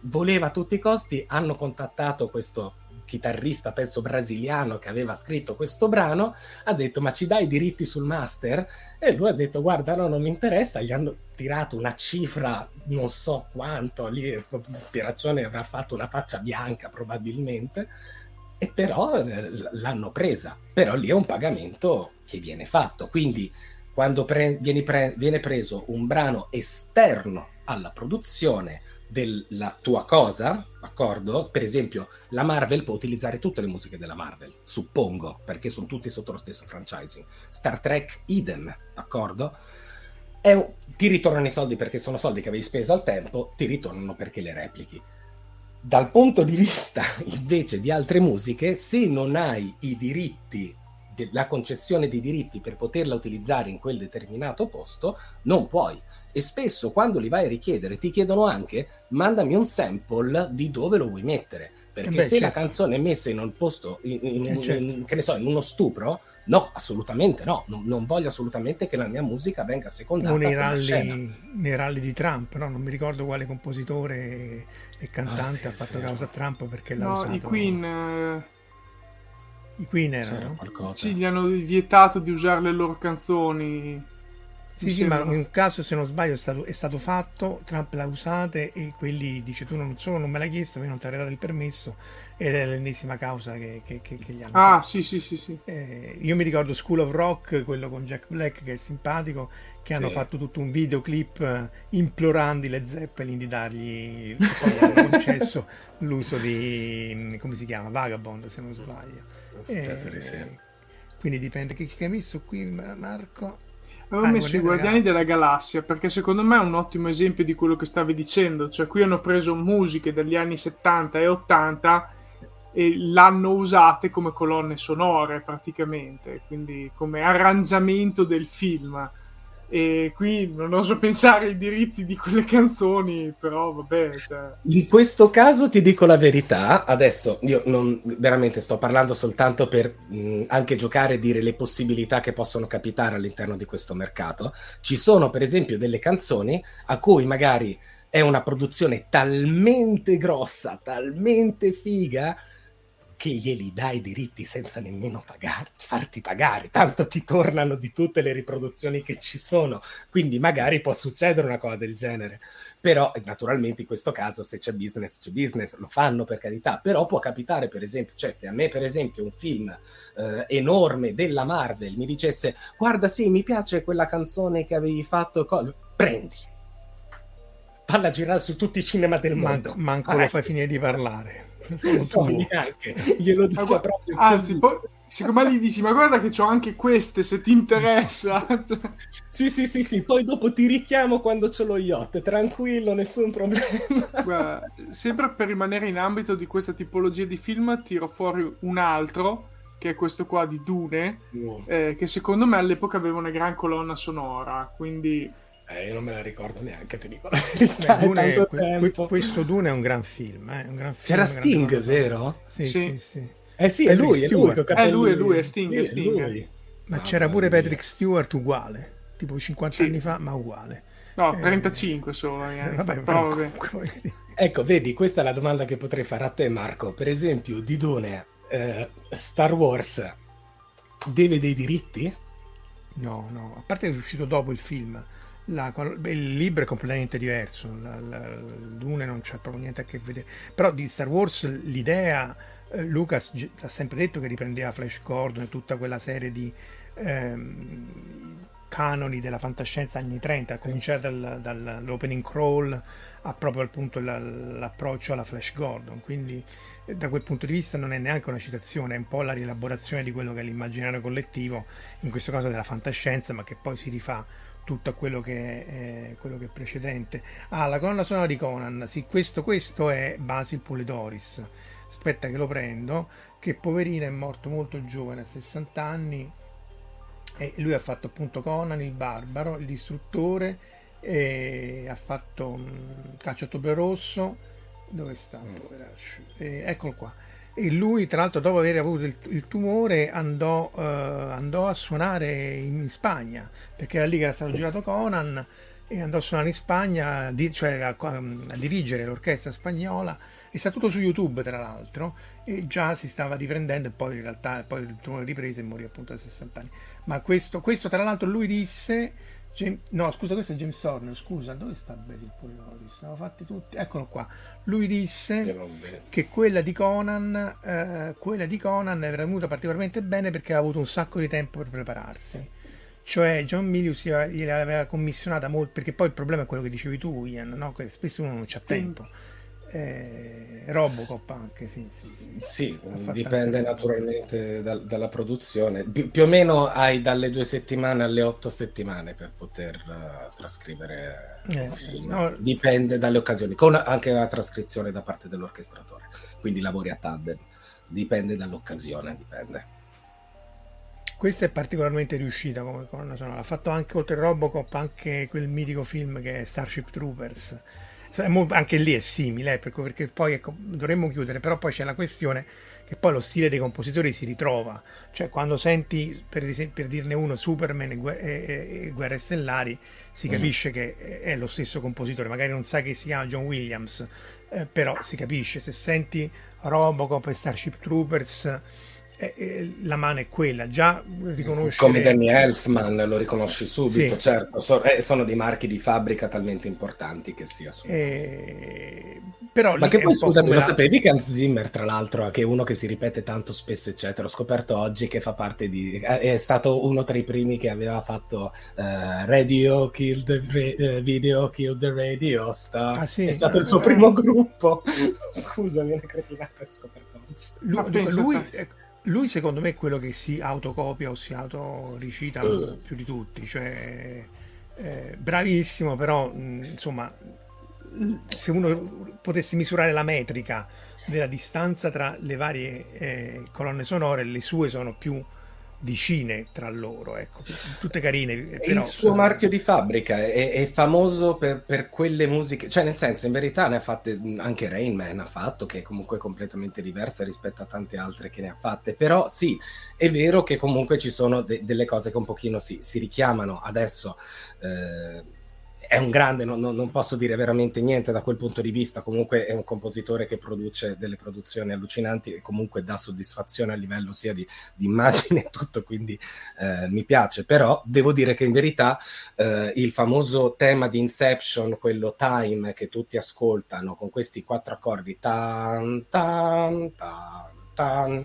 voleva a tutti i costi, hanno contattato questo chitarrista, penso brasiliano, che aveva scritto questo brano, ha detto ma ci dai i diritti sul master? E lui ha detto guarda no, non mi interessa, gli hanno tirato una cifra, non so quanto, lì Pieraccione avrà fatto una faccia bianca probabilmente, e però eh, l'hanno presa, però lì è un pagamento che viene fatto, quindi quando pre- viene, pre- viene preso un brano esterno alla produzione, della tua cosa, d'accordo? Per esempio, la Marvel può utilizzare tutte le musiche della Marvel, suppongo, perché sono tutti sotto lo stesso franchising. Star Trek, idem, d'accordo? Un... ti ritornano i soldi perché sono soldi che avevi speso al tempo, ti ritornano perché le replichi. Dal punto di vista <laughs> invece di altre musiche, se non hai i diritti la concessione dei diritti per poterla utilizzare in quel determinato posto, non puoi e spesso quando li vai a richiedere ti chiedono anche mandami un sample di dove lo vuoi mettere. Perché Beh, se certo. la canzone è messa in un posto in, in, in, certo. in, che ne so in uno stupro no assolutamente no. Non, non, voglio assolutamente che la mia musica venga secondata nei rally, nei rally di Trump no? non mi ricordo quale compositore e cantante ah, sì, ha fatto causa a Trump perché l'ha no, usato. i Queen eh... i Queen erano. sì gli hanno vietato di usare le loro canzoni sì, sì, ma in un caso, se non sbaglio, è stato, è stato fatto, Trump l'ha usata e quelli dice tu non solo non me l'hai chiesto, ma io non ti avrei dato il permesso ed è l'ennesima causa che, che, che, che gli hanno Ah, fatto. sì, sì, sì. sì. Eh, io mi ricordo School of Rock, quello con Jack Black che è simpatico, che hanno fatto tutto un videoclip eh, implorando le Zeppelin di dargli, poi hanno concesso <laughs> l'uso di, come si chiama, Vagabond se non sbaglio. Eh, quindi dipende, che, che hai messo qui Marco? Avevo ah, messo i Guardiani della Galassia. Perché secondo me è un ottimo esempio di quello che stavi dicendo. Cioè, qui hanno preso musiche degli anni 70 e 80 e l'hanno usate come colonne sonore praticamente, quindi come arrangiamento del film e qui non oso pensare ai diritti di quelle canzoni, però vabbè. Cioè... In questo caso ti dico la verità, adesso io non, veramente sto parlando soltanto per mh, anche giocare e dire le possibilità che possono capitare all'interno di questo mercato. Ci sono per esempio delle canzoni a cui magari è una produzione talmente grossa, talmente figa, che glieli dai i diritti senza nemmeno pagare, farti pagare, tanto ti tornano di tutte le riproduzioni che ci sono, quindi magari può succedere una cosa del genere, però naturalmente in questo caso se c'è business c'è business, lo fanno per carità, però può capitare per esempio, cioè se a me per esempio un film eh, enorme della Marvel mi dicesse guarda sì mi piace quella canzone che avevi fatto, co- prendi, falla girare su tutti i cinema del mondo. Manco, manco lo fai finire di parlare no, neanche. Glielo dice ma, proprio anzi poi, siccome gli dici ma guarda che ho anche queste se ti interessa. <laughs> Sì sì sì sì poi dopo ti richiamo quando ce l'ho yacht. Tranquillo nessun problema. <laughs> Guarda, sempre per rimanere in ambito di questa tipologia di film tiro fuori un altro che è questo qua di Dune oh. eh, che secondo me all'epoca aveva una gran colonna sonora quindi eh, io non me la ricordo neanche, ti dico <laughs> verità. Dune, que, questo Dune è un gran film. Eh? Un gran film C'era Sting, vero? Sì, sì, sì. Eh sì, è lui, è lui, è lui, è lui, è Sting, è Sting. Ma ah, c'era pure mia. Patrick Stewart uguale, tipo 50 sì. anni fa, ma uguale. No, 35 eh, solo. Eh, <laughs> vabbè, però, vabbè. Ecco, vedi, questa è la domanda che potrei fare a te, Marco. Per esempio, di Dune, eh, Star Wars deve dei diritti? No, no, a parte che è uscito dopo il film la, il libro è completamente diverso, la, la, Dune non c'è proprio niente a che vedere, però di Star Wars l'idea, eh, Lucas ha sempre detto che riprendeva Flash Gordon e tutta quella serie di ehm, canoni della fantascienza anni 30, a cominciare dal, dall'opening crawl a proprio appunto l'approccio alla Flash Gordon, quindi eh, da quel punto di vista non è neanche una citazione, è un po' la rielaborazione di quello che è l'immaginario collettivo, in questo caso della fantascienza, ma che poi si rifà tutto a quello che è, eh, quello che è precedente. Ah, la colonna sonora di Conan, sì, questo, questo è Basil Puledoris. Aspetta che lo prendo, che poverino è morto molto giovane, a 60 anni, e lui ha fatto appunto Conan, il barbaro, il distruttore, e ha fatto um, Caccia Rosso, dove sta? Mm. Eh, eccolo qua e lui tra l'altro dopo aver avuto il, il tumore andò, uh, andò, a suonare in Spagna perché era lì che era stato girato Conan e andò a suonare in Spagna, di, cioè a, a, dirigere l'orchestra spagnola e sta tutto su YouTube tra l'altro e già si stava riprendendo e poi in realtà poi il turno riprese e morì appunto a 60 anni. Ma questo, questo tra l'altro lui disse James, no, scusa, questo è James Horner. Scusa, dove sta Basil Poliloris? Siamo fatti tutti. Eccolo qua. Lui disse che quella di Conan, eh, quella di Conan era venuta particolarmente bene perché aveva avuto un sacco di tempo per prepararsi. Cioè, John Milius gliel'aveva commissionata molto. Perché poi il problema è quello che dicevi tu, Ian, no? Che spesso uno non c'ha tempo. Mm eh, Robocop anche, sì. Sì, sì. sì dipende naturalmente da, dalla produzione. Pi- più o meno hai dalle due settimane alle otto settimane per poter uh, trascrivere eh, un film. No. Dipende dalle occasioni, con anche la trascrizione da parte dell'orchestratore. Quindi lavori a tandem. Dipende dall'occasione, dipende. Questa è particolarmente riuscita come colonna sonora. Ha fatto anche oltre Robocop anche quel mitico film che è Starship Troopers anche lì è simile, eh, perché poi ecco, dovremmo chiudere, però poi c'è la questione che poi lo stile dei compositori si ritrova, cioè quando senti, per, per dirne uno, Superman e, e, e, Guerre Stellari, si mm. capisce mm. che è lo stesso compositore, magari non sai che si chiama John Williams, eh, però si capisce, se senti Robocop e Starship Troopers eh, la mano è quella, già riconosci... Come Danny Elfman lo riconosci subito, sì. certo, so, eh, sono dei marchi di fabbrica talmente importanti che sia. Eh, però Ma che poi scusami, lo la... sapevi che Hans Zimmer, tra l'altro, che è uno che si ripete tanto spesso, eccetera, ho scoperto oggi che fa parte di... è stato uno tra i primi che aveva fatto uh, Radio, Kill the uh, Video, Kill the Radio, sta... ah, sì? è stato il suo primo gruppo. <laughs> Scusami, una cretinata ho scoperto oggi. Lui, lui, lui secondo me è quello che si autocopia o si autoricita uh. più di tutti, cioè eh, bravissimo, però mh, insomma se uno potesse misurare la metrica della distanza tra le varie eh, colonne sonore, le sue sono più vicine tra loro, ecco, tutte carine. Però... Il suo marchio di fabbrica è, è famoso per, per, quelle musiche, cioè nel senso in verità ne ha fatte anche Rain Man ha fatto, che è comunque completamente diversa rispetto a tante altre che ne ha fatte, però sì, è vero che comunque ci sono de- delle cose che un pochino si, si richiamano adesso. Eh, è un grande, non, non, posso dire veramente niente da quel punto di vista, comunque è un compositore che produce delle produzioni allucinanti e comunque dà soddisfazione a livello sia di, di immagine e tutto, quindi eh, mi piace, però devo dire che in verità eh, il famoso tema di Inception, quello time che tutti ascoltano con questi quattro accordi, tan, tan, tan, tan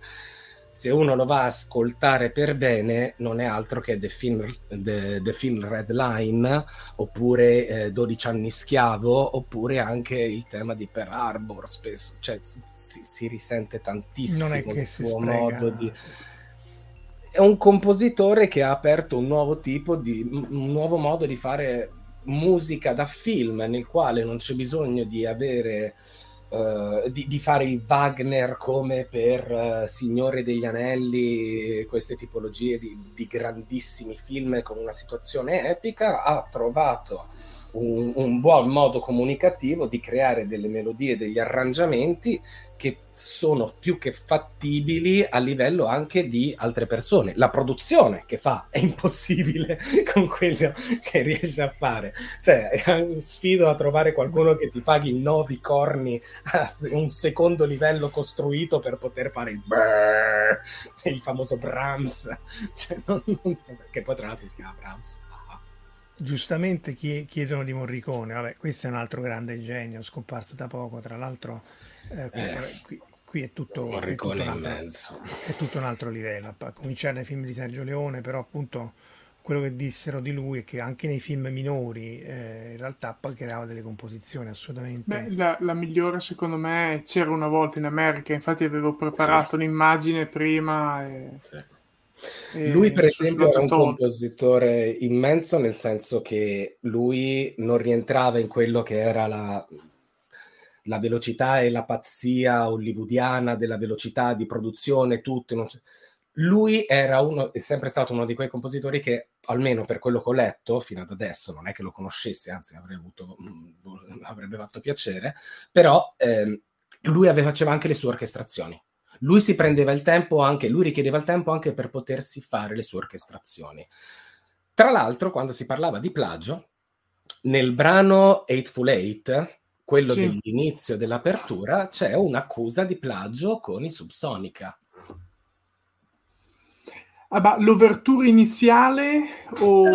se uno lo va a ascoltare per bene, non è altro che The Film, The, The film Red Line, oppure eh, 12 anni schiavo, oppure anche il tema di Pearl Harbor, spesso, cioè si, si risente tantissimo il suo modo di... È un compositore che ha aperto un nuovo tipo di... un nuovo modo di fare musica da film, nel quale non c'è bisogno di avere Uh, di, di, fare il Wagner come per uh, Signore degli Anelli, queste tipologie di, di, grandissimi film con una situazione epica, ha trovato un, un buon modo comunicativo di creare delle melodie, degli arrangiamenti che sono più che fattibili a livello anche di altre persone. La produzione che fa è impossibile <laughs> con quello che riesce a fare. Cioè, <laughs> sfido a trovare qualcuno che ti paghi nove corni a un secondo livello costruito per poter fare il brrr, il famoso Brahms. <laughs> Cioè, non, non so perché poi tra l'altro si chiama Brahms. Giustamente chiedono di Morricone, vabbè, questo è un altro grande genio, scomparso da poco, tra l'altro eh, eh, qui, qui, è tutto, è tutto, altro, è tutto, un altro livello, a cominciare dai film di Sergio Leone, però appunto quello che dissero di lui è che anche nei film minori eh, in realtà poi creava delle composizioni assolutamente... Beh, la, la, migliore secondo me c'era una volta in America, infatti avevo preparato sì. un'immagine prima e... Sì lui, per esempio, era un compositore immenso, nel senso che lui non rientrava in quello che era la, la velocità e la pazzia hollywoodiana della velocità di produzione, tutto. lui era uno, è sempre stato uno di quei compositori che, almeno per quello che ho letto fino ad adesso, non è che lo conoscesse, anzi avuto, mm, avrebbe fatto piacere, però eh, lui aveva, faceva anche le sue orchestrazioni lui si prendeva il tempo anche, lui richiedeva il tempo anche per potersi fare le sue orchestrazioni. Tra l'altro, quando si parlava di plagio, nel brano Eightful Eight, quello Sì. dell'inizio dell'apertura, c'è un'accusa di plagio con i Subsonica. Ah, ma l'overture iniziale o...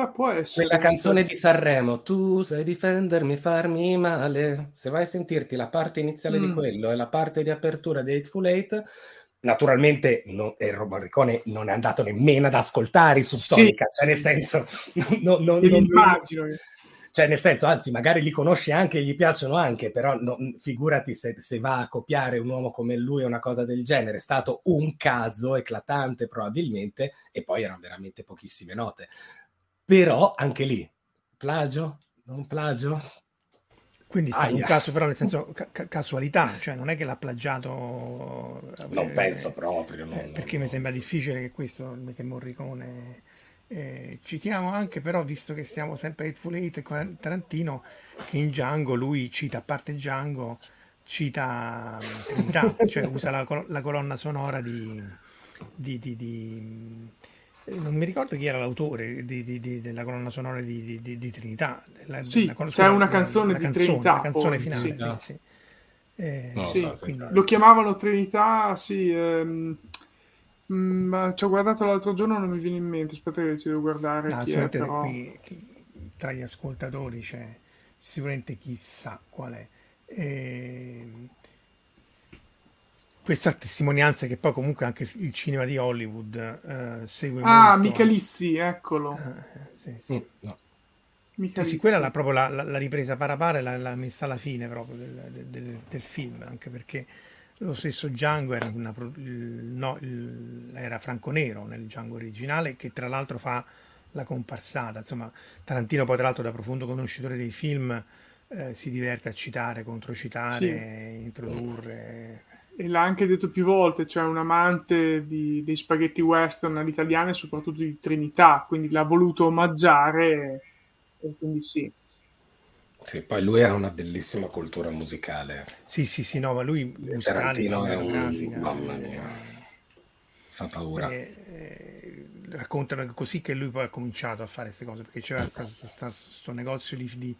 Ah, può essere. Quella canzone di Sanremo, tu sai difendermi, farmi male. Se vai a sentirti la parte iniziale di Mm. quello e la parte di apertura di Eightful Eight, naturalmente no, il Morricone non è andato nemmeno ad ascoltare i Subsonica, cioè nel senso, <laughs> no, no, Io non- immagino cioè nel senso, anzi, magari li conosci anche e gli piacciono anche, però no- figurati se, se va a copiare un uomo come lui o una cosa del genere. È stato un caso eclatante probabilmente, e poi erano veramente pochissime note. Però anche lì, plagio? Non plagio? Quindi è un caso, però, nel senso ca- ca- casualità, cioè non è che l'ha plagiato. Non eh, penso proprio. no, eh, no, perché no. mi sembra difficile che questo, che Morricone. eh, citiamo anche, però, visto che stiamo sempre a Hateful Eight e con Tarantino, che in Django lui cita, a parte Django, cita mm, Trinità, cioè usa la, col- la colonna sonora di. di- di- di- eh, non mi ricordo chi era l'autore di- di- di- della colonna sonora di, di- di- di Trinità. della- Sì, della c'è una la- canzone la di canzone, Trinità, La canzone poi, finale, sì. sì, sì. Eh, No, Sì, quindi- Lo chiamavano Trinità, sì. ehm, mm, ma ci ho guardato l'altro giorno, non mi viene in mente. Aspetta che ci devo guardare No, chi è, però. qui- chi- tra gli ascoltatori c'è sicuramente chi sa qual è. Ehm, questa testimonianza che poi comunque anche il cinema di Hollywood eh, segue Ah, molto. Michalizzi, eccolo. Eh, sì, sì. Mm, no. Sì, sì, quella l'ha proprio la, la- la ripresa parapara e l'ha, l'ha messa alla fine proprio del, del- del- del film, anche perché lo stesso Django era, una no, il- era Franco Nero nel Django originale, che tra l'altro fa la comparsata. Insomma, Tarantino poi tra l'altro da profondo conoscitore dei film eh, si diverte a citare, controcitare, introdurre. E l'ha anche detto più volte, cioè un amante di- dei spaghetti western all'italiana e soprattutto di Trinità, quindi l'ha voluto omaggiare e quindi sì. Sì, poi lui ha una bellissima cultura musicale. Sì, sì, sì, no, ma lui musicale, Tarantino è un- mamma mia. Fa paura. Eh, eh, raccontano così che lui poi ha cominciato a fare queste cose perché c'era questo negozio di, di-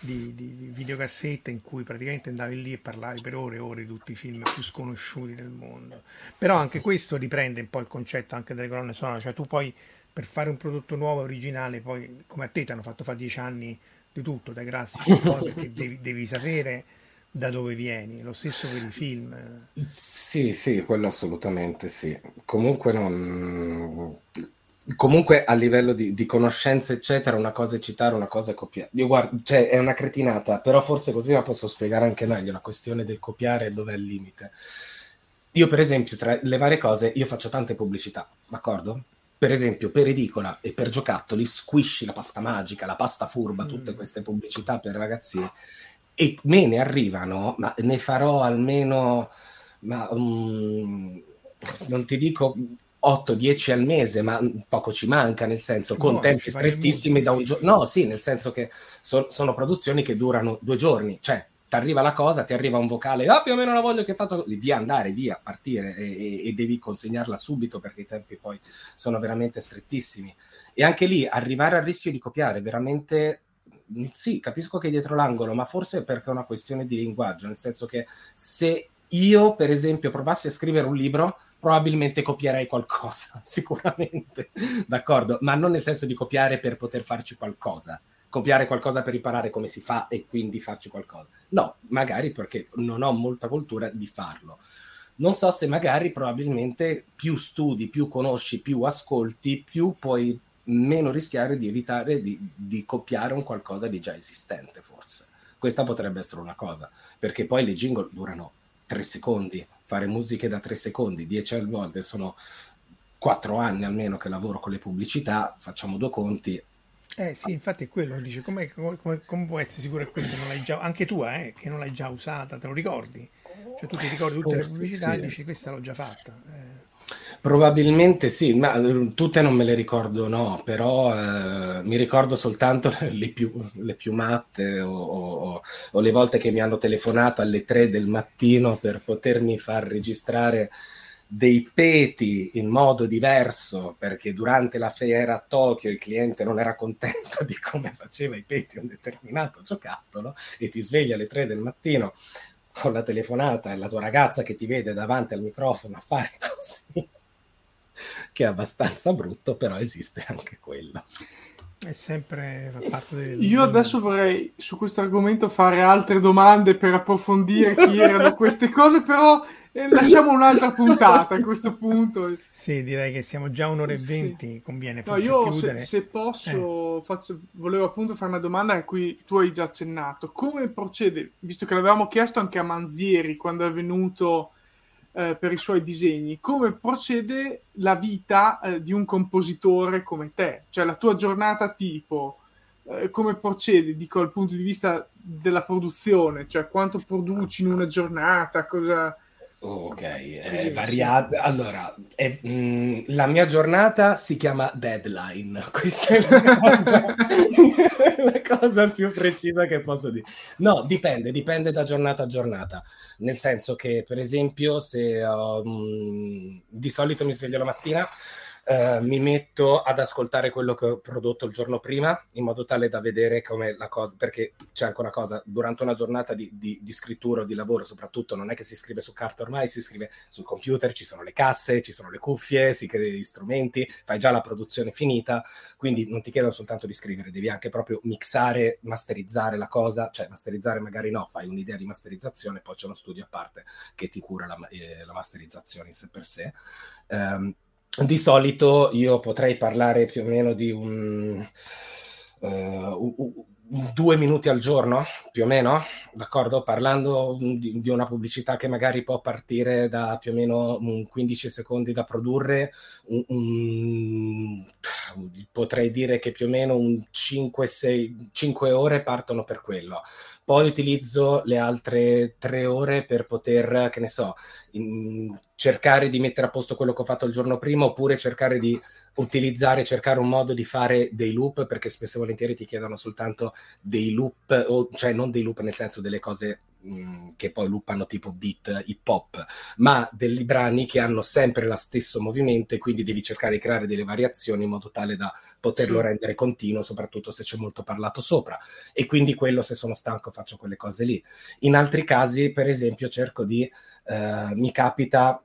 di- di- di videocassette in cui praticamente andavi lì e parlavi per ore e ore di tutti i film più sconosciuti del mondo. Però anche questo riprende un po' il concetto anche delle colonne sonore. Cioè tu poi per fare un prodotto nuovo originale poi come a te ti hanno fatto fare dieci anni di tutto dai classici poi perché <laughs> devi, devi sapere da dove vieni. Lo stesso per i film. Sì, sì, quello assolutamente sì. Comunque non... Comunque a livello di, di conoscenze, eccetera, una cosa è citare, una cosa è copiare. Io guardo, cioè è una cretinata, però forse così la posso spiegare anche meglio, la questione del copiare dov'è il limite. Io, per esempio, tra le varie cose, io faccio tante pubblicità, d'accordo? Per esempio, per edicola e per giocattoli, squishy, la pasta magica, la pasta furba, tutte Mm. queste pubblicità per ragazzini, e me ne arrivano, ma ne farò almeno, ma, mm, non ti dico 8-10 al mese, ma poco ci manca, nel senso, con Buono, tempi strettissimi da un giorno. No, sì, nel senso che so- sono produzioni che durano due giorni, cioè ti arriva la cosa, ti arriva un vocale, ah, più o meno la voglio che faccia via andare, via, partire e, e- e devi consegnarla subito perché i tempi poi sono veramente strettissimi. E anche lì arrivare al rischio di copiare veramente mm, sì, capisco che è dietro l'angolo, ma forse è perché è una questione di linguaggio, nel senso che se io, per esempio, provassi a scrivere un libro, probabilmente copierei qualcosa, <laughs> sicuramente, d'accordo, ma non nel senso di copiare per poter farci qualcosa, copiare qualcosa per imparare come si fa e quindi farci qualcosa. No, magari perché non ho molta cultura di farlo. Non so se magari probabilmente più studi, più conosci, più ascolti, più puoi meno rischiare di evitare di, di copiare un qualcosa di già esistente, forse. Questa potrebbe essere una cosa, perché poi le jingle durano tre secondi, fare musiche da tre secondi, dieci al volte, sono quattro anni almeno che lavoro con le pubblicità, facciamo due conti, Eh sì, infatti è quello, dice come, come, come- può essere sicuro che questa non l'hai già, anche tu eh, che non l'hai già usata, te lo ricordi? Cioè tu ti ricordi tutte le pubblicità sì. e dici questa l'ho già fatta. Eh, Probabilmente sì, ma eh, tutte non me le ricordo, no, però eh, mi ricordo soltanto <laughs> le più, le più matte o, o- o le volte che mi hanno telefonato alle 3 del mattino per potermi far registrare dei peti in modo diverso perché durante la fiera a Tokyo il cliente non era contento <laughs> di come faceva i peti un determinato giocattolo e ti svegli alle 3 del mattino con la telefonata e la tua ragazza che ti vede davanti al microfono a fare <laughs> così, che è abbastanza brutto, però esiste anche quello. È sempre parte del... Io adesso vorrei su questo argomento fare altre domande per approfondire chi erano <laughs> queste cose, però eh, lasciamo un'altra puntata a questo punto. Sì, direi che siamo già un'ora e venti, sì. conviene no, io se, se, posso, eh. faccio, volevo appunto fare una domanda a cui tu hai già accennato. Come procede, visto che l'avevamo chiesto anche a Manzieri quando è venuto eh, per i suoi disegni, come procede la vita eh, di un compositore come te? Cioè la tua giornata tipo, eh, come procede, dico dal punto di vista della produzione, cioè quanto produci in una giornata, cosa... Ok, è variabile. Allora, è, mh, mm, la mia giornata si chiama deadline. <laughs> Questa è la cosa, <laughs> la cosa, più precisa che posso dire. No, dipende, dipende da giornata a giornata. Nel senso che, per esempio, se um, di solito mi sveglio la mattina eh, mi metto ad ascoltare quello che ho prodotto il giorno prima in modo tale da vedere come la cosa, perché c'è anche una cosa, durante una giornata di, di, di scrittura o di lavoro soprattutto non è che si scrive su carta ormai, si scrive sul computer, ci sono le casse, ci sono le cuffie, si crea gli strumenti, fai già la produzione finita, quindi non ti chiedono soltanto di scrivere, devi anche proprio mixare, masterizzare la cosa, cioè masterizzare magari no, fai un'idea di masterizzazione, poi c'è uno studio a parte che ti cura la, eh, la masterizzazione in sé per sé. Um, di solito io potrei parlare più o meno di un, uh, due minuti al giorno, più o meno, d'accordo? Parlando di, di, una pubblicità che magari può partire da più o meno 15 secondi da produrre, un, potrei dire che più o meno un 5-6 5 ore partono per quello poi utilizzo le altre tre ore per poter, che ne so, in, cercare di mettere a posto quello che ho fatto il giorno prima oppure cercare di utilizzare, cercare un modo di fare dei loop perché spesso e volentieri ti chiedono soltanto dei loop, o, cioè non dei loop nel senso delle cose Mm, che poi loopano tipo beat hip hop, ma dei brani che hanno sempre lo stesso movimento e quindi devi cercare di creare delle variazioni in modo tale da poterlo sì. rendere continuo, soprattutto se c'è molto parlato sopra. E quindi quello, se sono stanco, faccio quelle cose lì. In altri casi, per esempio, cerco di, eh, mi capita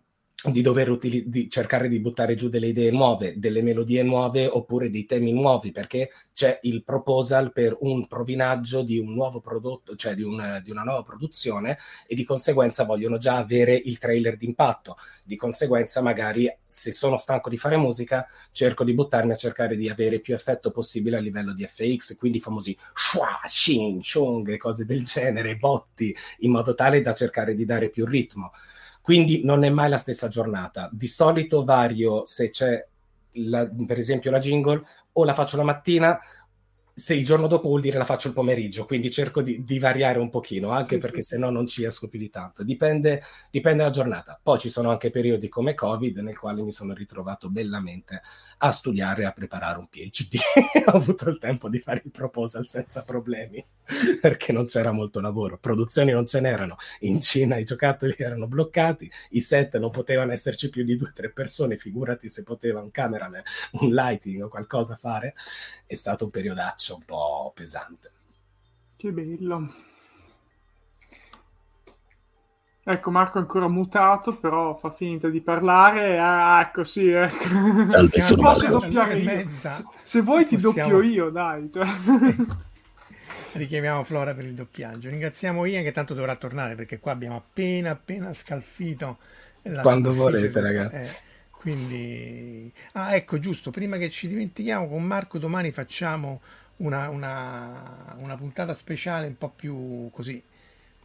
di dover utili- di cercare di buttare giù delle idee nuove, delle melodie nuove oppure dei temi nuovi, perché c'è il proposal per un provinaggio di un nuovo prodotto, cioè di, un, di una nuova produzione e di conseguenza vogliono già avere il trailer d'impatto. Di conseguenza magari se sono stanco di fare musica cerco di buttarmi a cercare di avere più effetto possibile a livello di FX, quindi i famosi shua, shin, shung e cose del genere, botti, in modo tale da cercare di dare più ritmo. Quindi non è mai la stessa giornata. Di solito vario se c'è, la, per esempio, la jingle, o la faccio la mattina se il giorno dopo vuol dire la faccio il pomeriggio, quindi cerco di, di variare un pochino, anche perché se no non ci esco più di tanto. Dipende, dipende dalla giornata. Poi ci sono anche periodi come Covid nel quale mi sono ritrovato bellamente a studiare e a preparare un PhD. <laughs> Ho avuto il tempo di fare il proposal senza problemi, <laughs> perché non c'era molto lavoro. Produzioni non ce n'erano. In Cina i giocattoli <laughs> erano bloccati, i set non potevano esserci più di due o tre persone, figurati se poteva un cameraman, un lighting o qualcosa fare. È stato un periodaccio faccia un po' pesante. Che bello. Ecco, Marco è ancora mutato, però fa finta di parlare. Ah, ecco, sì, ecco. Salve, sono Se, se, vuoi ti Possiamo... doppio io, dai. Cioè. <laughs> Richiamiamo Flora per il doppiaggio. Ringraziamo Ian che tanto dovrà tornare perché qua abbiamo appena appena scalfito. Quando volete, ragazzi. Eh, quindi, ah, ecco, giusto, prima che ci dimentichiamo, con Marco domani facciamo una, una, una puntata speciale un po' più così,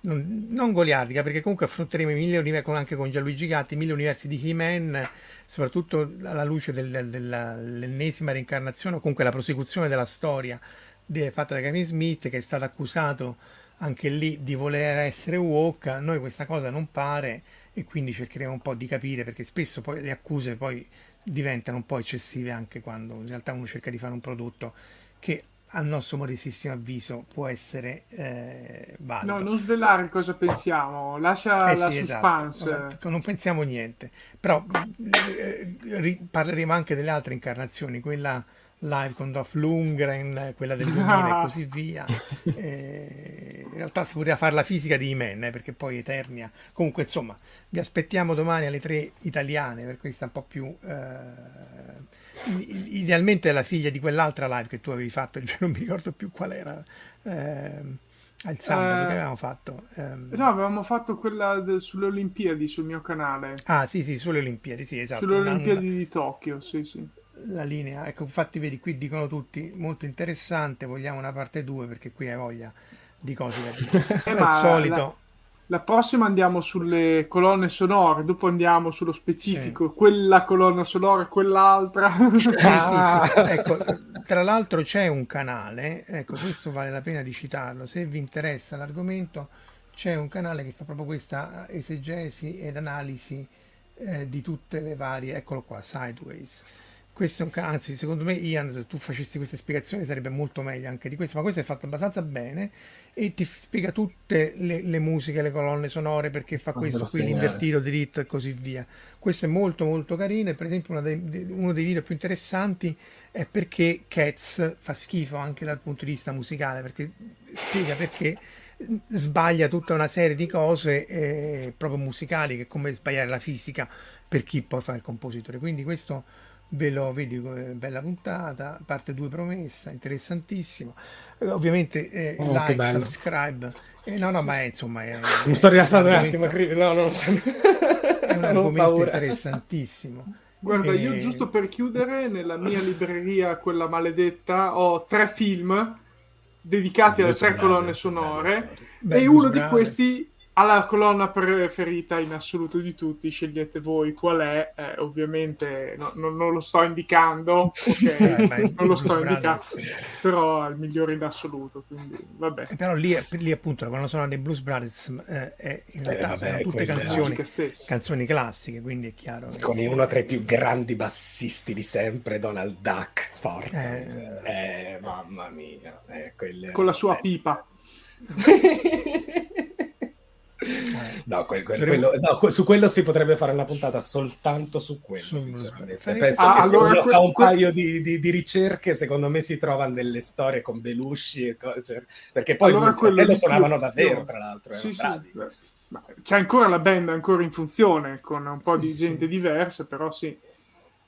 non, non goliardica, perché comunque affronteremo mille universi, anche con Gianluigi Gatti, mille universi di He-Man, soprattutto alla luce del, del, dell'ennesima reincarnazione o comunque la prosecuzione della storia de, fatta da Kevin Smith, che è stato accusato anche lì di voler essere woke. Noi questa cosa non pare e quindi cercheremo un po' di capire perché spesso poi le accuse poi diventano un po' eccessive anche quando in realtà uno cerca di fare un prodotto che a nostro modestissimo avviso può essere eh, valido. No, non svelare cosa pensiamo, lascia Eh la sì, suspense. esatto. Non pensiamo niente, però eh, ri- parleremo anche delle altre incarnazioni, quella live con Dolph Lundgren, quella del 2000 e <laughs> così via. Eh, in realtà si poteva fare la fisica di Imen, eh, perché poi Eternia. Comunque, insomma, vi aspettiamo domani alle tre italiane, per questa un po' più... eh, idealmente è la figlia di quell'altra live che tu avevi fatto, <laughs> cioè non mi ricordo più qual era. ehm, al sabato Eh, che avevamo fatto. ehm, No, avevamo fatto quella de- sulle Olimpiadi sul mio canale. Ah, sì, sì, sulle Olimpiadi, sì, esatto. sulle una- Olimpiadi di Tokyo, sì, sì. la linea. Ecco, infatti, vedi, qui dicono tutti molto interessante. Vogliamo una parte 2 perché qui hai voglia di cose da dire. Come Eh, ma al solito, La prossima andiamo sulle colonne sonore, dopo andiamo sullo specifico, quella colonna sonora e quell'altra. <laughs> Sì, sì, sì. Ah. Ecco, tra l'altro c'è un canale, ecco, questo vale la pena di citarlo. Se vi interessa l'argomento, c'è un canale che fa proprio questa esegesi ed analisi eh, di tutte le varie, eccolo qua, Sideways. Questo è un canale, anzi, secondo me, Ian, se tu facessi queste spiegazioni sarebbe molto meglio anche di questo, ma questo è fatto abbastanza bene e ti spiega tutte le, le musiche, le colonne sonore, perché fa questo qui, l'invertito dritto e così via. Questo è molto molto carino e per esempio uno dei, de- uno dei video più interessanti è perché Cats fa schifo anche dal punto di vista musicale, perché spiega perché sbaglia tutta una serie di cose eh, proprio musicali, che è come sbagliare la fisica per chi poi fa il compositore. Quindi questo ve lo vedi, eh, bella puntata, parte 2 promessa, interessantissimo. Eh, ovviamente eh, Oh, like, bello. subscribe. Eh, no, no, ma è insomma... È, <laughs> Mi sto rilassando un attimo, no, no, È un <laughs> argomento paura. interessantissimo. Guarda, io Eh, giusto per chiudere, nella mia libreria, quella maledetta, ho tre film dedicati alle tre colonne sonore Beh, e Blues uno di questi ha la colonna preferita in assoluto di tutti, scegliete voi qual è, eh, ovviamente no- no- non lo sto indicando, <laughs> ok? Eh, non lo sto indicando, però è il migliore in assoluto, quindi vabbè. Eh, Però lì, lì appunto la colonna sonora dei Blues Brothers eh, è in realtà vabbè, sono tutte canzoni, canzoni classiche, quindi è chiaro. che- Con uno tra i più grandi bassisti di sempre, Donald Duck. Porca Eh. eh, mamma mia. Eh, quelle- Con la sua eh. pipa. <laughs> No, quel- quel- quello- no, su quello si potrebbe fare una puntata soltanto su quello, sinceramente. Penso Ah, che se allora uno que- fa un paio di, di- di ricerche, secondo me si trovano delle storie con Belushi e cose, perché poi Allora di suonavano davvero, tra l'altro, Sì, sì. C'è ancora la band ancora in funzione con un po' di Sì, gente sì. diversa, però sì.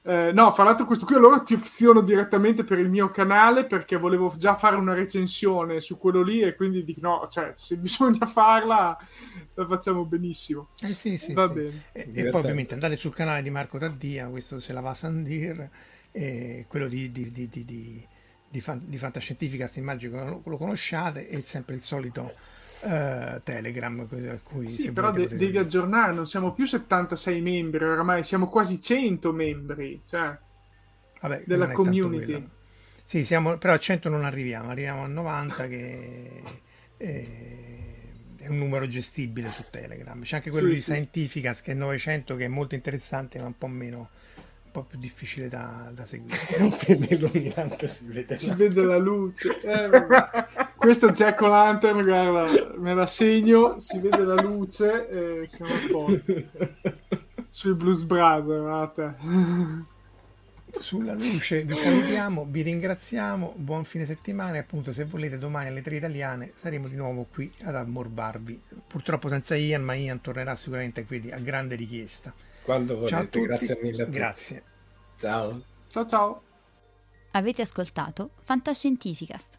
Eh, no, fra l'altro questo qui allora ti opziono direttamente per il mio canale perché volevo già fare una recensione su quello lì e quindi dico no, cioè se <laughs> bisogna farla la facciamo benissimo. Eh sì, sì, Va sì. bene. E, e poi ovviamente andate sul canale di Marco Taddia, questo se la va a Sandir, e quello di, di, di, di, di, di, fan- di Fantascientificast, immagino che lo, lo conosciate, e sempre il solito eh, Telegram a cui Sì, se però de- potete- devi aggiornare, non siamo più 76 membri, oramai siamo quasi 100 membri, cioè Vabbè, della è community. Sì, siamo, però a 100 non arriviamo, arriviamo a 90 che eh, è un numero gestibile su Telegram. C'è anche quello Sì, di sì. Scientificas che è 900 che è molto interessante ma un po' meno, un po' più difficile da, da seguire. <laughs> È un film illuminante, si vede. si vede la luce. Eh. <laughs> Questo è Jack O'Lantern, guarda, me la segno, si vede la luce e siamo a posto. Sui Blues Brothers, guarda. Sulla luce vi salutiamo, vi ringraziamo, buon fine settimana e appunto se volete domani alle 3 italiane saremo di nuovo qui ad ammorbarvi. Purtroppo senza Ian, ma Ian tornerà sicuramente qui a grande richiesta. Quando Ciao a volete, tutti. grazie mille a tutti. Grazie. Ciao. Ciao ciao. Avete ascoltato Fantascientificast,